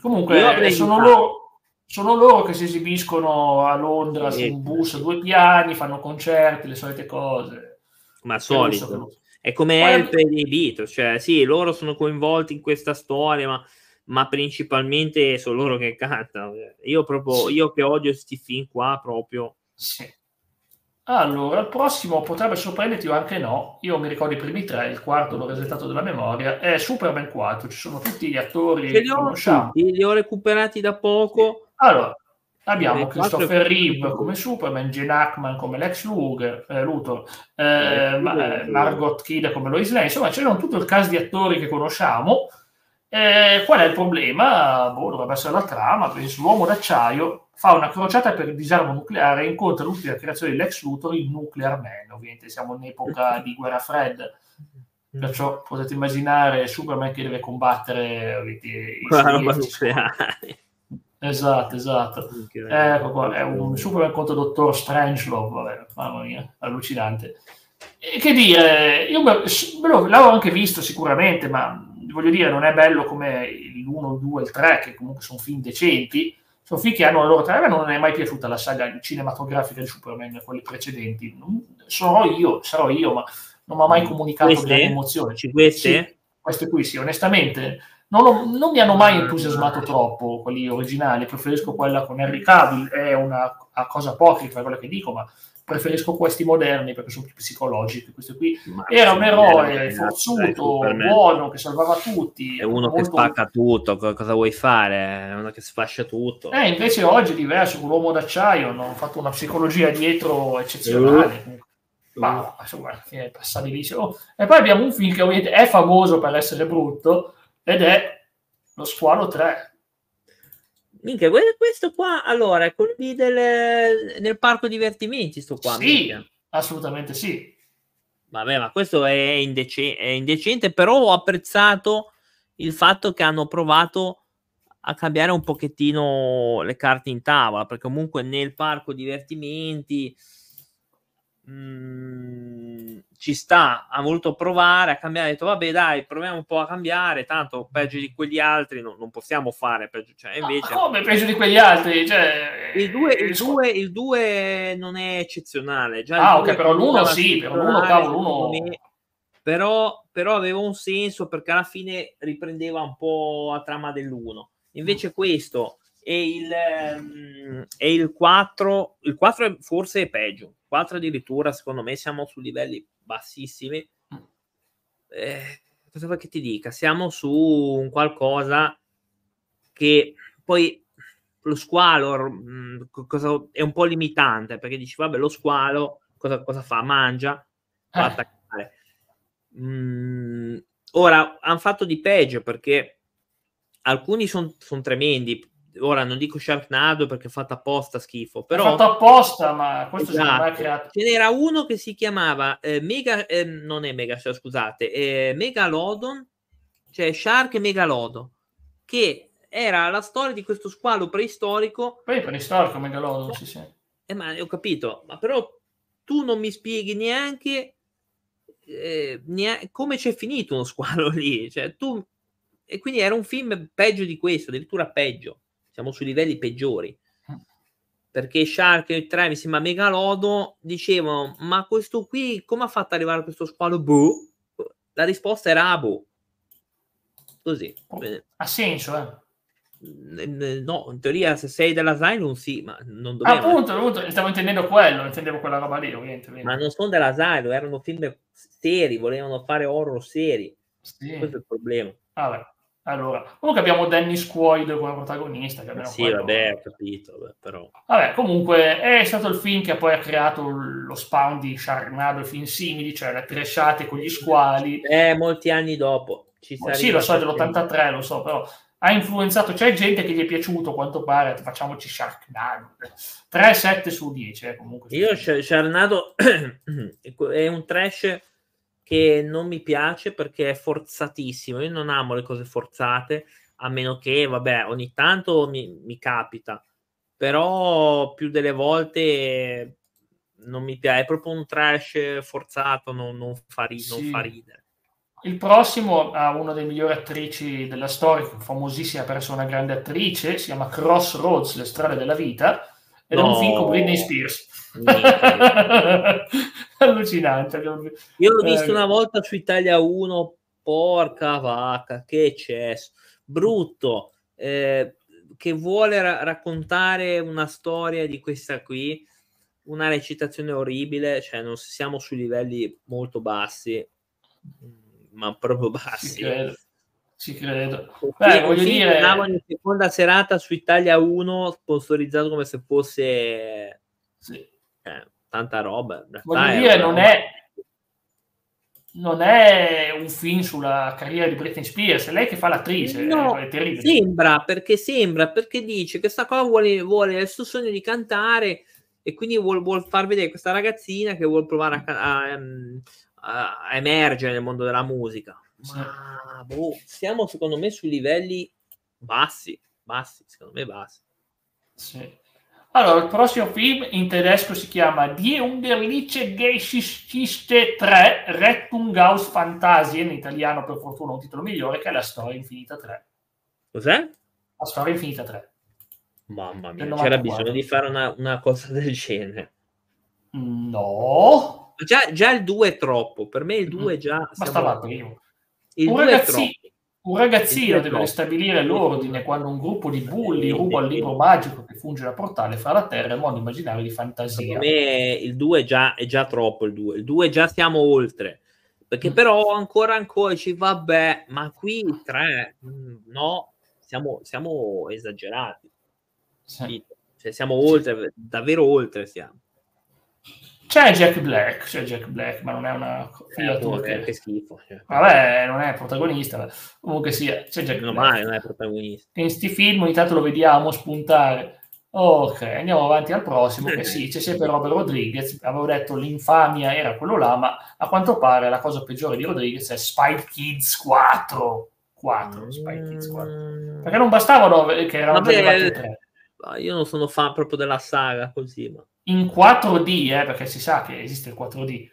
Comunque sono loro, sono loro, che si esibiscono a Londra sì. su un bus a due piani, fanno concerti, le solite cose. Ma solito. È come Help e i Beatles, cioè sì, loro sono coinvolti in questa storia, ma ma principalmente sono loro che cantano. Io proprio, io che odio questi film qua proprio. Sì. Allora, il prossimo potrebbe sorprenderti o anche no. Io mi ricordo i primi tre, il quarto l'ho resettato della memoria. È Superman 4, ci sono tutti gli attori che li ho, li ho recuperati da poco. Allora, abbiamo Christopher Reeve come Superman, Gene Hackman come Lex Luger, eh, Luthor, eh, eh, Margot Kidder come Lois Lane. Insomma, c'erano tutto il caso di attori che conosciamo eh, qual è il problema? Boh, dovrebbe essere la trama, penso l'uomo d'acciaio fa una crociata per il disarmo nucleare e incontra l'ultima creazione di Lex Luthor, il Nuclear Man, ovviamente siamo in epoca di guerra fredda. Perciò potete immaginare Superman che deve combattere i, nucleare. Esatto, esatto. Ecco qua, è un Superman contro Dottor Strangelove, vabbè, mamma mia, allucinante. E che dire, io me, l'avevo anche visto sicuramente, ma voglio dire, non è bello come l'1, il 2, il 3, che comunque sono film decenti, sono film che hanno la loro trama, non è mai piaciuta la saga cinematografica di Superman, quelli precedenti. Sono io, sarò io, ma non mi ha mai mm. comunicato queste? delle emozioni. Queste? Sì, queste qui sì, onestamente non, ho, non, mi hanno mai entusiasmato troppo quelli originali, preferisco quella con Henry Cavill, è una, una cosa apocrifa quella che dico, ma preferisco questi moderni perché sono più psicologici. Questo qui ma era un eroe forzuto, buono, che salvava tutti. È uno molto... che spacca tutto, cosa vuoi fare? È uno che sfascia tutto. Eh, invece oggi è diverso, con l'uomo d'acciaio hanno fatto una psicologia dietro eccezionale. Uh. Ma insomma, è passabilissimo. E poi abbiamo un film che ovviamente è famoso per essere brutto ed è Lo Squalo 3. Minchia, questo qua, allora, è quello lì del, nel parco divertimenti, sto qua. Sì, minchia. assolutamente sì. Vabbè, ma questo è, indece- è indecente, però ho apprezzato il fatto che hanno provato a cambiare un pochettino le carte in tavola, perché comunque nel parco divertimenti mh, mm, ci sta, ha voluto provare a cambiare, ha detto vabbè dai, proviamo un po' a cambiare, tanto peggio di quegli altri no, non possiamo fare peggio, cioè, invece... Ma come peggio di quegli altri? Cioè, il 2 il due, il due non è eccezionale. Già ah ok, però l'uno sì, però l'uno cavolo, l'uno... Però, però aveva un senso perché alla fine riprendeva un po' la trama dell'uno. Invece questo e il, um, e il 4, il 4 forse è peggio, 4 addirittura secondo me siamo su livelli bassissimi. Eh, cosa vuoi che ti dica? Siamo su un qualcosa che poi lo squalo mh, mm, cosa, è un po' limitante perché dici vabbè lo squalo cosa, cosa fa? Mangia, va a eh. attaccare. Mm, ora hanno fatto di peggio perché alcuni sono son tremendi ora non dico Sharknado perché è fatto apposta schifo, però... È fatto apposta, ma questo esatto. è creato. Ce n'era uno che si chiamava eh, Mega, eh, non è Mega, scusate, eh, Megalodon, cioè Shark Megalodon, che era la storia di questo squalo preistorico. Poi preistorico Megalodon, sì, sì. Eh, ma ho capito, ma però tu non mi spieghi neanche, eh, neanche come c'è finito uno squalo lì, cioè tu... E quindi era un film peggio di questo, addirittura peggio siamo sui livelli peggiori. Mm. Perché Shark e 3 mi sembra Megalodo dicevano: Ma questo qui come ha fatto ad arrivare a questo squalo? Boh. La risposta era ah, boh. Così. Oh, ha senso, eh? No, in teoria se sei dell'Asylum sì, ma non dobbiamo... Appunto, appunto, stavo intendendo quello, intendevo quella roba lì, ovviamente. Ma non sono dell'Asylum, erano film seri, volevano fare horror seri. Sì. Questo è il problema. Vabbè. Allora, comunque abbiamo Dennis Quaid come protagonista. Che sì, quello... vabbè, ho capito, beh, però... Vabbè, comunque è stato il film che poi ha creato lo spawn di Sharknado e film simili, cioè le tresciate con gli squali. Eh, molti anni dopo. Ci sì, lo so, dell'83, lo so, però ha influenzato, c'è gente che gli è piaciuto, a quanto pare, facciamoci Sharknado. 3-7 su 10, eh, comunque. Io Sharknado è un trash che non mi piace perché è forzatissimo. Io non amo le cose forzate, a meno che, vabbè, ogni tanto mi, mi capita, però più delle volte non mi piace, è proprio un trash forzato, non, non, fa, ri- sì. non fa ridere. Il prossimo ha una delle migliori attrici della storia, famosissima per essere una grande attrice, si chiama Crossroads, Le strade della vita, ed no. un film con Britney Spears. Allucinante. Io l'ho visto eh, una volta su Italia 1, porca vacca, che eccesso. Brutto, eh, che vuole ra- raccontare una storia di questa qui, una recitazione orribile, cioè non siamo su livelli molto bassi, ma proprio bassi. Credo. Ci credo. Beh, voglio dire... in seconda serata su Italia 1, sponsorizzato come se fosse... Sì eh, tanta roba. Voglio dire, non è, non è un film sulla carriera di Britney Spears, è lei che fa l'attrice, no, è terribile. Sembra, perché sembra, perché dice che questa qua vuole, vuole il suo sogno di cantare e quindi vuole, vuol far vedere questa ragazzina che vuole provare a, a, a, a emergere nel mondo della musica. Ma boh, siamo secondo me su livelli bassi, bassi, secondo me bassi. Sì. Allora, il prossimo film in tedesco si chiama Die Ungerliche Geschichte 3 Rettunghaus Fantasie, in italiano per fortuna un titolo migliore, che è La Storia Infinita 3. Cos'è? La Storia Infinita 3. Mamma mia, c'era 94. bisogno di fare una, una cosa del genere. No, Già, già il 2 è troppo, per me il 2 già... Mm-hmm. bastava il primo. Il Un 2 è ragazzino, troppo. un ragazzino deve troppo. ristabilire l'ordine quando un gruppo di bulli ruba il libro magico che funge da portale fra la Terra e il mondo immaginario di fantasia. Secondo me il 2 è già, è già troppo il 2. Il 2 già siamo oltre. Perché Mm. però ancora ancora ci vabbè, ma qui il 3 mm, no, siamo, siamo esagerati. Sì. Cioè, siamo oltre, davvero oltre siamo. C'è Jack Black, c'è Jack Black, ma non è una Eh, filatura che, schifo. Cioè. Vabbè, non è protagonista, ma comunque sia, c'è Jack Meno Black. non è protagonista. E in sti film ogni tanto lo vediamo spuntare. Ok, andiamo avanti al prossimo, che sì, c'è sempre Robert Rodriguez. Avevo detto l'infamia era quello là, ma a quanto pare la cosa peggiore di Rodriguez è Spike Kids 4. 4, Spike Kids 4. Mm. Perché non bastavano che erano già Vabbè, arrivati tre. Ah, Io non sono fan proprio della saga così, ma In 4D, eh, perché si sa che esiste il 4D.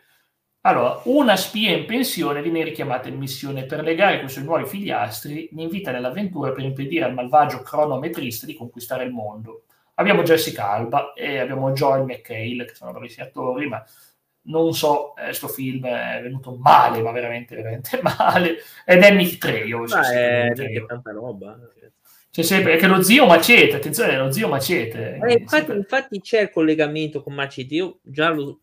Allora, una spia in pensione viene richiamata in missione per legare con i suoi nuovi figliastri, ne invita nell'avventura per impedire al malvagio cronometrista di conquistare il mondo. Abbiamo Jessica Alba e abbiamo Joel McHale, che sono bravissimi attori, ma non so, questo film è venuto male, ma veramente, veramente male. Ed è Nick Trejo. Ma è tanta roba. C'è sempre, che lo zio Macete, attenzione, lo zio Macete. Eh, infatti, Sempre- infatti c'è il collegamento con Maciti. Io già lo,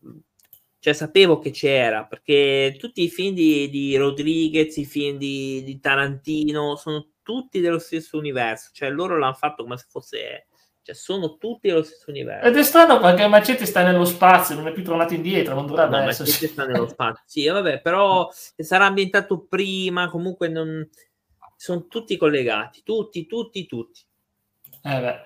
cioè, sapevo che c'era perché tutti i film di, di Rodriguez, i film di, di Tarantino sono tutti dello stesso universo. Cioè, loro l'hanno fatto come se fosse, cioè, sono tutti dello stesso universo. Ed è strano perché Macete sta nello spazio, non è più tornato indietro, non dovrebbe No. Macete sta nello spazio. Sì, vabbè, però sarà ambientato prima, comunque non sono tutti collegati, tutti, tutti, tutti. Eh.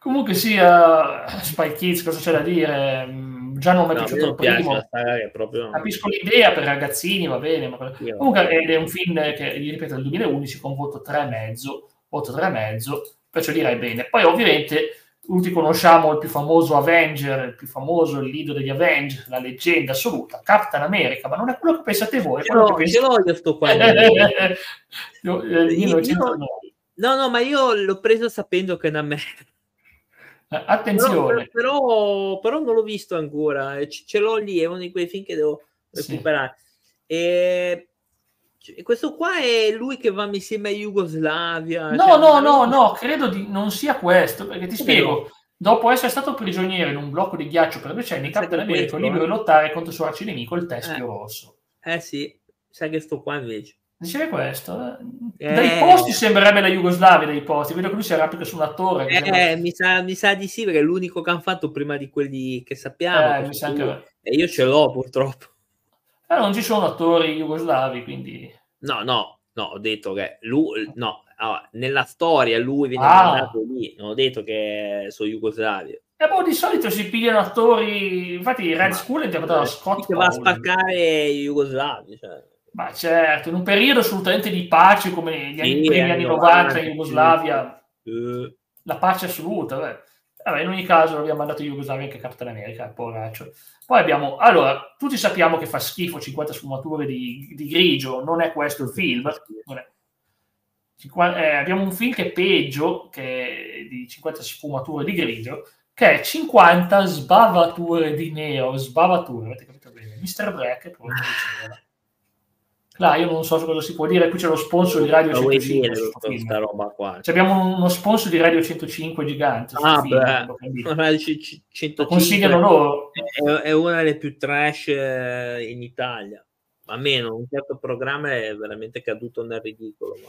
Comunque sia Spy Kids, cosa c'è da dire? Mm, Già non mi è No, piaciuto il primo. proprio Capisco l'idea per ragazzini, va bene, Io- comunque ed è un film che, ripeto, del 2011 con voto 3,5, voto 3,5, perciò direi bene. Poi ovviamente tutti conosciamo il più famoso Avenger, il più famoso, il leader degli Avenger, la leggenda assoluta, Captain America, ma non è quello che pensate voi, Ce l'ho, che ce pensate... l'ho io sto qua. Io- eh, Io- 1909. No, no, ma io l'ho preso sapendo che è una merda. Eh, Però, Attenzione, però, però non l'ho visto ancora. e c- Ce l'ho lì, è uno di quei film che devo Sì. recuperare. E c- questo qua è lui che va insieme a Jugoslavia. No, cioè, no, no, no, credo di non sia questo, perché ti spiego. Dopo essere stato prigioniero in un blocco di ghiaccio per decenni, Captain America è libero eh? di lottare contro il suo arcinemico, il teschio Eh. rosso. Eh sì, sai che sto qua invece. Dicevi questo? eh? Eh. Dai posti sembrerebbe la Jugoslavia, dai posti. Vedo che lui si arrampica su una torre. che sembra- Eh, mi, sa, mi sa di sì, perché è l'unico che hanno fatto prima di quelli che sappiamo. Eh, mi sa anche- E io ce l'ho purtroppo. Eh, non ci sono attori jugoslavi, quindi... No, no, no, ho detto che lui, no, allora, nella storia lui viene Ah. mandato lì, non ho detto che sono jugoslavi. E boh, di solito si pigliano attori... Infatti Red Ma- School è interpretato da Eh, Scott che va a spaccare i jugoslavi. Cioè. Ma certo, in un periodo assolutamente di pace come gli anni, Sì, primi anni anni 90 90, in Jugoslavia, Eh, la pace assoluta. Vabbè. Vabbè, in ogni caso abbiamo mandato Jugoslavia anche Captain America, poraccio. Poi abbiamo, allora, tutti sappiamo che fa schifo 50 sfumature di, di grigio, non è questo il film. eh, abbiamo un film che è peggio che di 50 sfumature di grigio, che è 50 sbavature di nero, sbavature, avete capito bene? Mr. Black è proprio. Là, io non so cosa si può dire, qui c'è lo sponsor di Radio lo vuoi 105 dire su sto film. questa roba qua? Cioè, abbiamo uno sponsor di Radio 105 gigante. Ah, film, beh. condivido. Ormai c- c- Lo 105 consigliano loro. è, è una delle più trash eh, in Italia. A meno un certo programma è veramente caduto nel ridicolo. ma-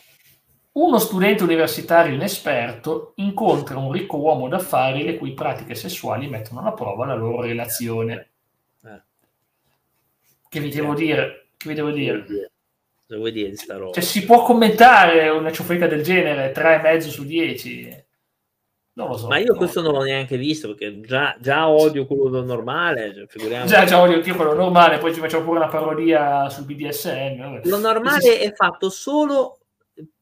Uno studente universitario inesperto incontra un ricco uomo d'affari le cui pratiche sessuali mettono alla prova la loro relazione. Eh, Che vi devo dire? Che vi devo dire? Cosa vuoi dire di sta roba? Cioè, si può commentare una ciofeca del genere 3,5 su 10? Non lo so. Ma io questo non l'ho neanche visto perché già, già odio quello normale. Cioè, figuriamoci. Già, già odio quello normale, poi ci facciamo pure una parodia sul BDSM. Lo normale è fatto solo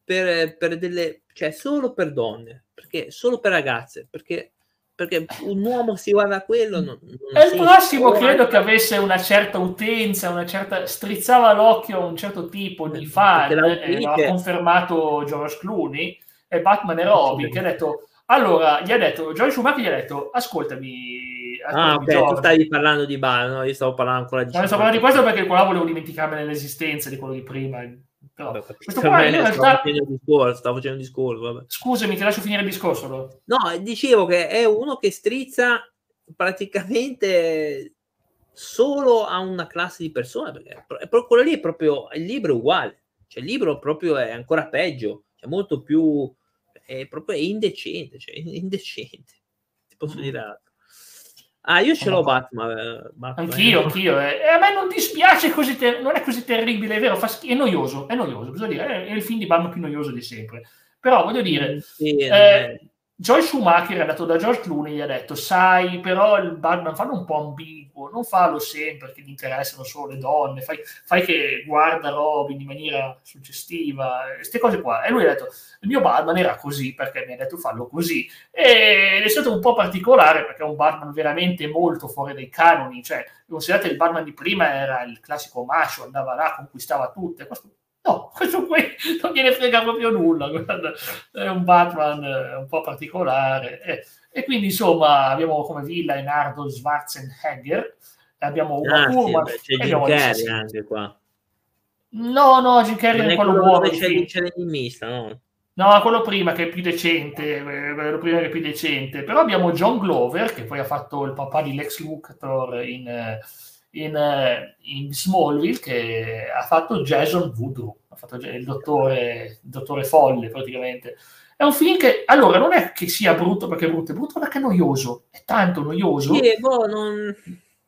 per, per delle, cioè solo per donne, perché solo per ragazze, perché, perché un uomo si guarda a quello. Non, non E il si- prossimo credo che avesse una certa utenza, una certa strizzava l'occhio a un certo tipo di Eh, fan, e l'ha confermato George Clooney e Batman e Robin, che ha detto allora, gli ha detto, George Schumacher gli ha detto, ascoltami, Ah, ok, tu George. stavi parlando di Batman, no? Io stavo parlando ancora di No, sto parlando di questo perché qua volevo dimenticarmene l'esistenza di quello di prima. Però, Vabbè, capito. questo qua in Stavo realtà... facendo il discorso, stavo facendo il discorso, vabbè. Scusami, ti lascio finire il discorso. allora. No, dicevo che è uno che strizza praticamente solo a una classe di persone, perché è pro- è proprio- quello lì è proprio il libro è uguale, cioè il libro proprio è ancora peggio, è molto più è proprio indecente, cioè indecente. Ti posso Mm. dire altro. Ah, io ce l'ho Batman, eh, Batman. Anch'io, anch'io. eh. E a me non dispiace così, ter- non è così terribile, è vero, fa schifo, è noioso, è noioso, bisogna dire, è, è il film di Batman più noioso di sempre. Però voglio dire, Sì, eh, Joy Schumacher è andato da George Clooney e gli ha detto, sai, però il Batman fallo un po' ambiguo, non fallo sempre che gli interessano solo le donne, fai, fai che guarda Robin in maniera suggestiva, queste cose qua. E lui ha detto, il mio Batman era così perché mi ha detto fallo così. Ed è stato un po' particolare perché è un Batman veramente molto fuori dai canoni, cioè considerate il Batman di prima era il classico macio, andava là, conquistava tutte, questo no, questo qui non gliene frega proprio nulla, guarda, è un Batman eh, un po' particolare e, e quindi insomma abbiamo come villa Enardo Schwarzenegger, abbiamo Uma Ah, c'è Jim Carrey anche qua. No, no, Jim Carrey Non è quello buono. c'è, l'enigmista, no? No, quello prima che è più decente, eh, quello prima che è più decente. Però abbiamo John Glover, che poi ha fatto il papà di Lex Luthor in, eh, in, eh, in Smallville, che ha fatto Jason Voodoo, ha fatto il dottore, il dottore folle praticamente. È un film che, allora, non è che sia brutto perché è brutto, è brutto perché è noioso, è tanto noioso. Sì, boh, non-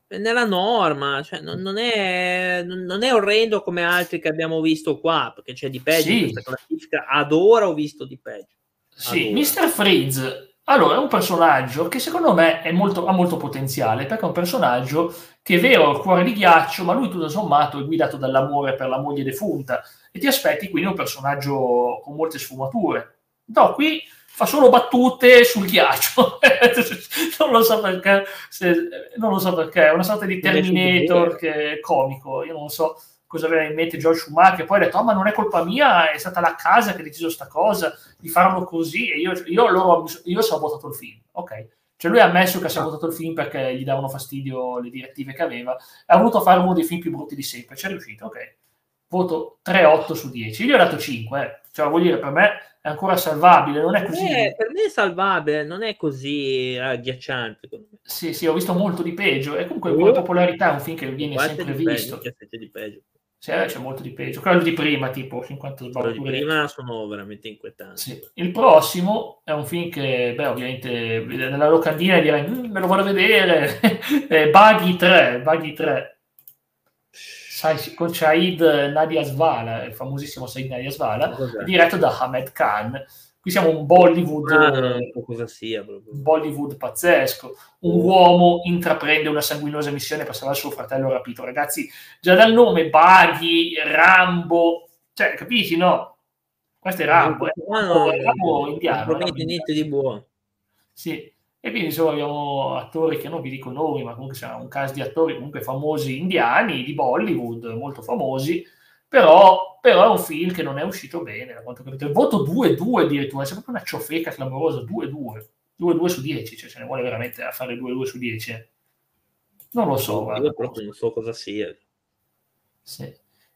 è nella norma, cioè non, non è, non, è orrendo come altri che abbiamo visto qua, perché c'è di peggio Sì. in questa classifica. Ad ora ho visto di peggio. Sì, Allora. Mr. Freeze, allora, è un personaggio che secondo me è molto- ha molto potenziale, perché è un personaggio che è vero, ha il cuore di ghiaccio, ma lui tutto sommato è guidato dall'amore per la moglie defunta e ti aspetti quindi un personaggio con molte sfumature. No, qui fa solo battute sul ghiaccio, non lo so perché, se- non lo so perché, è una sorta di Terminator che è comico, io non so cosa aveva in mente George Schumacher, poi ha detto, "Oh, ma non è colpa mia, è stata la casa che ha deciso sta cosa, di farlo così, e io, io, loro, io ho sabotato il film, ok? Cioè lui ha ammesso che ha sabotato il film perché gli davano fastidio le direttive che aveva, ha voluto fare uno dei film più brutti di sempre, ci è riuscito, ok? Voto 3,8 su 10. Io gli ho dato 5, eh. cioè vuol dire per me è ancora salvabile, non è così. Eh, per me è salvabile, non è così agghiacciante. secondo me. Sì, sì, ho visto molto di peggio e comunque Oh. come popolarità è un film che viene sempre peggio, visto. c'è sempre di peggio. Sì, eh, c'è molto di peggio. Quello di prima, tipo 50 Quello di prima sono veramente inquietanti. Sì. Il prossimo è un film che, beh, ovviamente nella locandina direi "Mm, me lo voglio vedere. È Buggy 3, Buggy 3. Con Said Nadia Svala, il famosissimo Said Nadia Svala, diretto da Ahmed Khan. Qui siamo un Bollywood, Ah, non cosa sia proprio. Bollywood pazzesco. Un uomo intraprende una sanguinosa missione per salvare suo fratello rapito. Ragazzi, già dal nome Buggy, Rambo, cioè, capisci, no? Questo è Rambo, Qua Rambo, non- è Rambo non indiano. promette Rambo niente di buono. sì, e quindi insomma abbiamo attori che non vi dico nomi, ma comunque siamo un caso di attori comunque famosi indiani, di Bollywood, molto famosi, però, però è un film che non è uscito bene, da quanto ho capito. Il voto 2-2 addirittura, c'è proprio una ciofeca clamorosa, 2-2, 2-2 su 10, cioè ce ne vuole veramente a fare 2-2 su 10. eh. Non lo so, guarda. Io proprio non so cosa sia. Sì.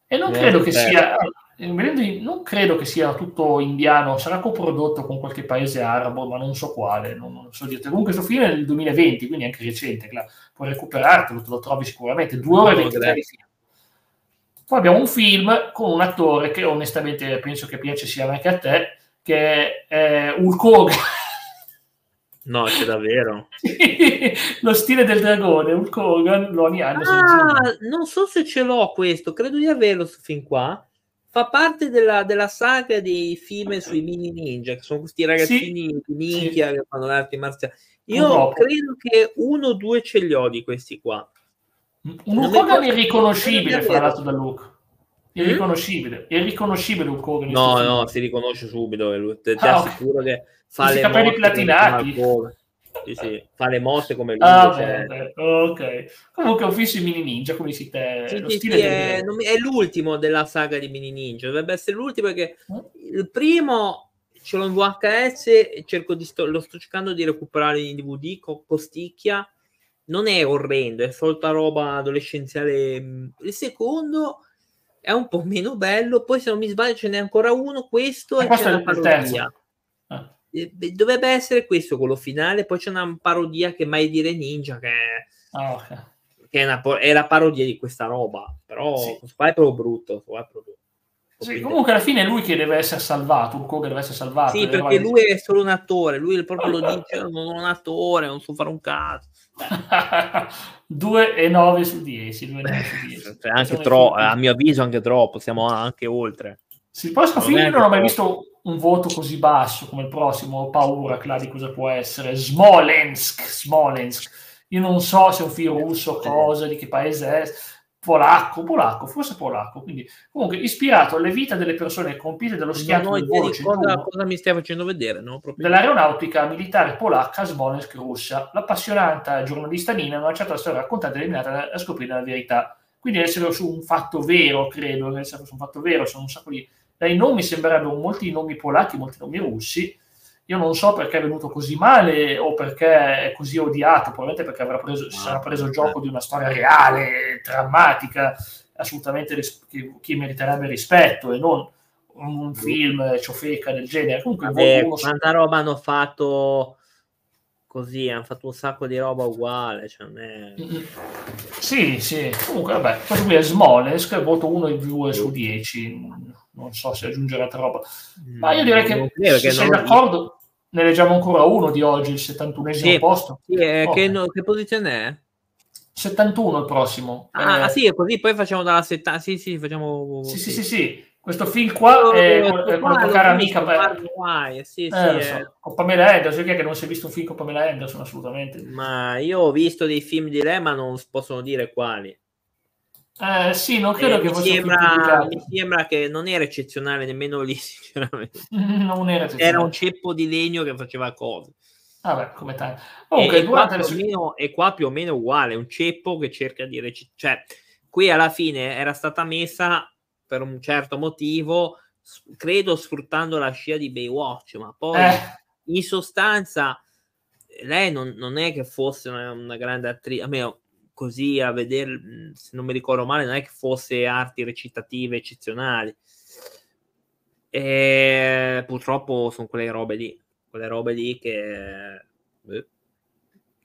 E non Eh, credo che sia, eh, non credo che sia tutto indiano, sarà coprodotto con qualche paese arabo, ma non so quale, non, non so dirti. Comunque questo film è del 2020, quindi è anche recente, puoi recuperartelo, te lo trovi sicuramente, 2 ore e No, 23 di film. Poi abbiamo un film con un attore che onestamente penso che piace sia anche a te, che è Hulk Hogan. No, c'è davvero. Lo stile del dragone, Hulk Hogan, Lonnie Anderson. Ah, non so se ce l'ho questo, credo di averlo sto fin qua. Fa parte della, della, saga dei film sui mini ninja, che sono questi ragazzini sì, di minchia sì. che fanno l'arti marziali. Io Purtroppo. credo che uno o due ce li ho di questi qua. Un Hogan irriconoscibile, fra l'altro, da look. Irriconoscibile, mm? irriconoscibile un Hogan. No, no, si riconosce subito. Ti, ah, assicuro okay. che fa le capelli platinati. Sì, sì, fa le mosse come lui. Ah, cioè... ok. Comunque ho visto i mini ninja, come si te... Sì, sì, sì, è, è, l'ultimo della saga di mini ninja. Dovrebbe essere l'ultimo perché mm? il primo ce l'ho in VHS e cerco di sto, lo sto cercando di recuperare in DVD con costicchia. Non è orrendo, è solita roba adolescenziale. Il secondo è un po' meno bello. Poi, se non mi sbaglio, ce n'è ancora uno. Questo e, e c'è la parodia. Ah. Dovrebbe essere questo quello finale. Poi c'è una parodia che mai dire ninja, che, oh, okay. che è, una, è, la parodia di questa roba. Però sì. qua è proprio brutto. Qua è proprio sì, comunque alla fine è lui che deve essere salvato, un che deve essere salvato. Sì, perché lui è solo un attore, lui proprio lo dice, non sono un attore, non so fare un cazzo. 2 e 9 su 10, 2 su 10. Cioè, anche troppo, a mio avviso anche troppo, siamo anche oltre. Sì, poi sto film non ho mai visto un voto così basso come il prossimo, ho paura Cla, di cosa può essere. Smolensk, Smolensk. Io non so se è un film russo cosa, di che paese è polacco, polacco, forse polacco, quindi comunque ispirato alle vite delle persone compite dello schiaffo del volo cosa, cosa, mi stai facendo vedere, no? dell'aeronautica militare polacca Smolensk russa. L'appassionata giornalista Nina non ha certo la storia raccontata ed eliminata a scoprire la verità. Quindi essere su un fatto vero, credo, essere su un fatto vero, sono un sacco di... Dai nomi sembrerebbero molti nomi polacchi, molti nomi russi, io non so perché è venuto così male o perché è così odiato, probabilmente perché avrà preso, si sarà preso gioco di una storia reale, drammatica, assolutamente ris- che, che, meriterebbe rispetto e non un film ciofeca del genere. Comunque, Vabbè, quanta roba hanno fatto così, hanno fatto un sacco di roba uguale. Cioè è... Sì, sì, comunque vabbè, questo qui è Smolensk, voto 1 e 2 su 10, non so se aggiungere altra roba, ma io direi che se sei d'accordo ne leggiamo ancora uno di oggi, il 71esimo sì, posto. Sì, eh, oh. che, no, che, posizione è? 71 il prossimo. Ah, eh, sì, così poi facciamo dalla 70. Sì, sì, facciamo. Sì, sì, sì, sì. Questo film qua è, è con la tua cara amica. Per... Sì, sì, eh, so. Con Pamela Anderson, che non si è visto un film con Pamela Anderson assolutamente. Ma io ho visto dei film di lei, ma non possono dire quali. Eh, sì, non credo eh, che mi sembra, mi sembra che non era eccezionale nemmeno lì, sinceramente. non era, era un ceppo di legno che faceva cose. Vabbè, come tal. Comunque, e, qua le... meno, e qua più o meno uguale, un ceppo che cerca di recitare. Cioè, qui alla fine era stata messa per un certo motivo, credo sfruttando la scia di Baywatch, ma poi eh. in sostanza lei non, non, è che fosse una, una grande attrice, almeno così a vedere, se non mi ricordo male, non è che fosse arti recitative eccezionali. E purtroppo sono quelle robe lì, quelle robe lì che, eh,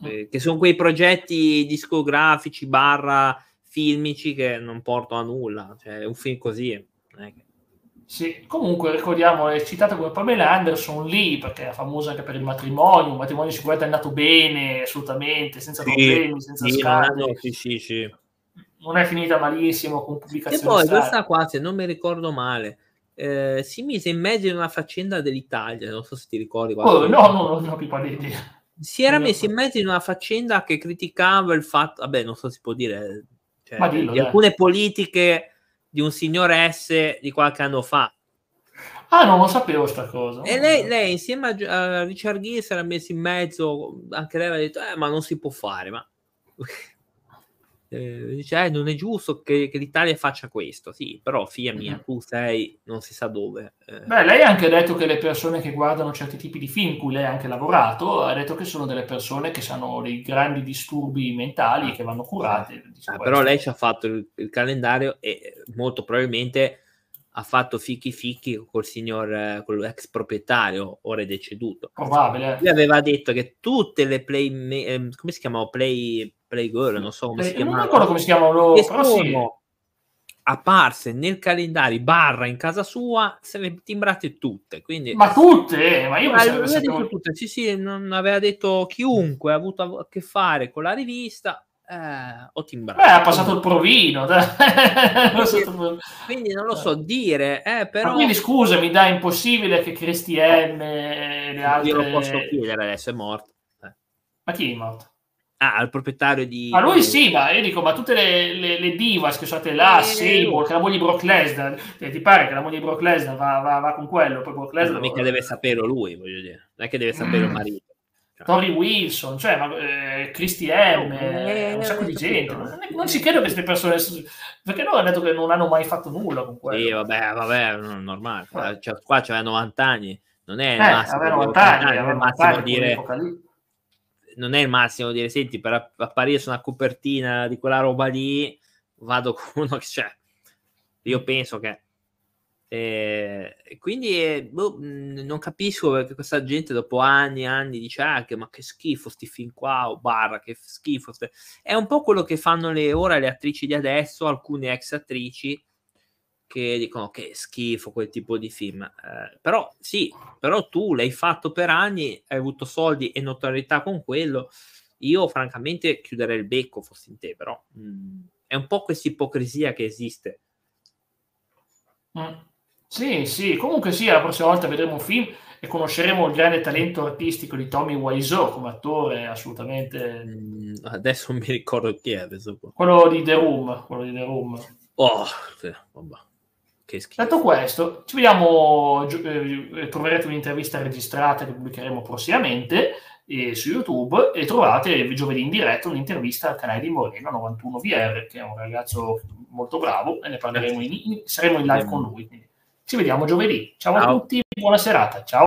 mm. che sono quei progetti discografici barra filmici che non portano a nulla. Cioè, un film così. È. Sì, comunque ricordiamo, è citata come Pamela Anderson lì, perché è famosa anche per il matrimonio, un matrimonio sicuramente è andato bene, assolutamente, senza sì, problemi, senza sì, scandali. Sì, sì, sì. Non è finita malissimo con pubblicazioni. E poi strane. questa qua, se non mi ricordo male, eh, si mise in mezzo in una faccenda dell'Italia, non so se ti ricordi. Oh, no, no, no, no, pipa Si era messo in mezzo in una faccenda che criticava il fatto, vabbè, non so se si può dire, cioè, dillo, di alcune politiche di un signor S di qualche anno fa. Ah, non lo sapevo sta cosa. E lei, lei insieme a, Richard Gere si era messo in mezzo, anche lei aveva detto, eh, ma non si può fare, ma... eh, dice, eh, non è giusto che, che, l'Italia faccia questo. Sì, però figlia mia, mm-hmm. tu sei non si sa dove. Eh. Beh, lei ha anche detto che le persone che guardano certi tipi di film, cui lei ha anche lavorato, ha detto che sono delle persone che hanno dei grandi disturbi mentali e che vanno curate. Ah, però lei ci ha fatto il, il, calendario e molto probabilmente ha fatto fichi fichi col signor, con l'ex proprietario, ora è deceduto. Probabile. Lui aveva detto che tutte le play, eh, come si chiamano? Play, Playgirl, non so come si chiamano. Non ricordo come si chiamano, però sì. apparse nel calendario barra in casa sua, se le timbrate tutte. Quindi... Ma tutte? Ma io ma aveva detto tutte. Sì, sì, non aveva detto chiunque ha avuto a che fare con la rivista. Eh, o Tim Beh, ha passato il provino. quindi, quindi, non lo so dire, eh, però... Ma quindi scusami, dai, impossibile che Cristi M e le altre... Io lo posso chiedere adesso, è morto. Eh. Ma chi è morto? Ah, al proprietario di... Ma lui sì, ma io dico, ma tutte le, le, le divas che sono state là, eh, Sable, che la moglie di Brock Lesnar, eh, ti pare che la moglie di Brock Lesnar va, va, va con quello, poi Brock Lesnar... Ma mica deve sapere lui, voglio dire, non è che deve sapere mm. il marito. Cioè. Tori Wilson, cioè, ma, eh, Christy M, eh, un sacco di gente. Non, non ci credo che queste persone... Perché loro hanno detto che non hanno mai fatto nulla con quello. Sì, vabbè, vabbè, normale. Eh. Cioè, qua c'è 90 anni, non è il eh, massimo. 90 anni, anni, 90 anni, dire non è il massimo dire senti per apparire su una copertina di quella roba lì vado con uno che c'è io penso che eh, quindi eh, boh, non capisco perché questa gente dopo anni e anni dice ah, che, ma che schifo sti film qua o barra che schifo st-". è un po' quello che fanno le, ora le attrici di adesso alcune ex attrici che dicono che schifo quel tipo di film. Eh, però sì, però tu l'hai fatto per anni, hai avuto soldi e notorietà con quello. Io francamente chiuderei il becco fossi in te, però mh, mm, è un po' questa ipocrisia che esiste. Mm. Sì, sì, comunque sì, la prossima volta vedremo un film e conosceremo il grande talento artistico di Tommy Wiseau come attore, assolutamente. Mm, adesso mi ricordo chi è adesso. Quello di The Room, quello di The Room. Oh, sì, vabbè. Che schifo. Detto questo, ci vediamo, eh, troverete un'intervista registrata che pubblicheremo prossimamente eh, su YouTube e trovate giovedì in diretta un'intervista al canale di Moreno 91VR, che è un ragazzo molto bravo e ne parleremo in, in, saremo in live con lui. Quindi ci vediamo giovedì. Ciao, Ciao. a tutti, buona serata. Ciao.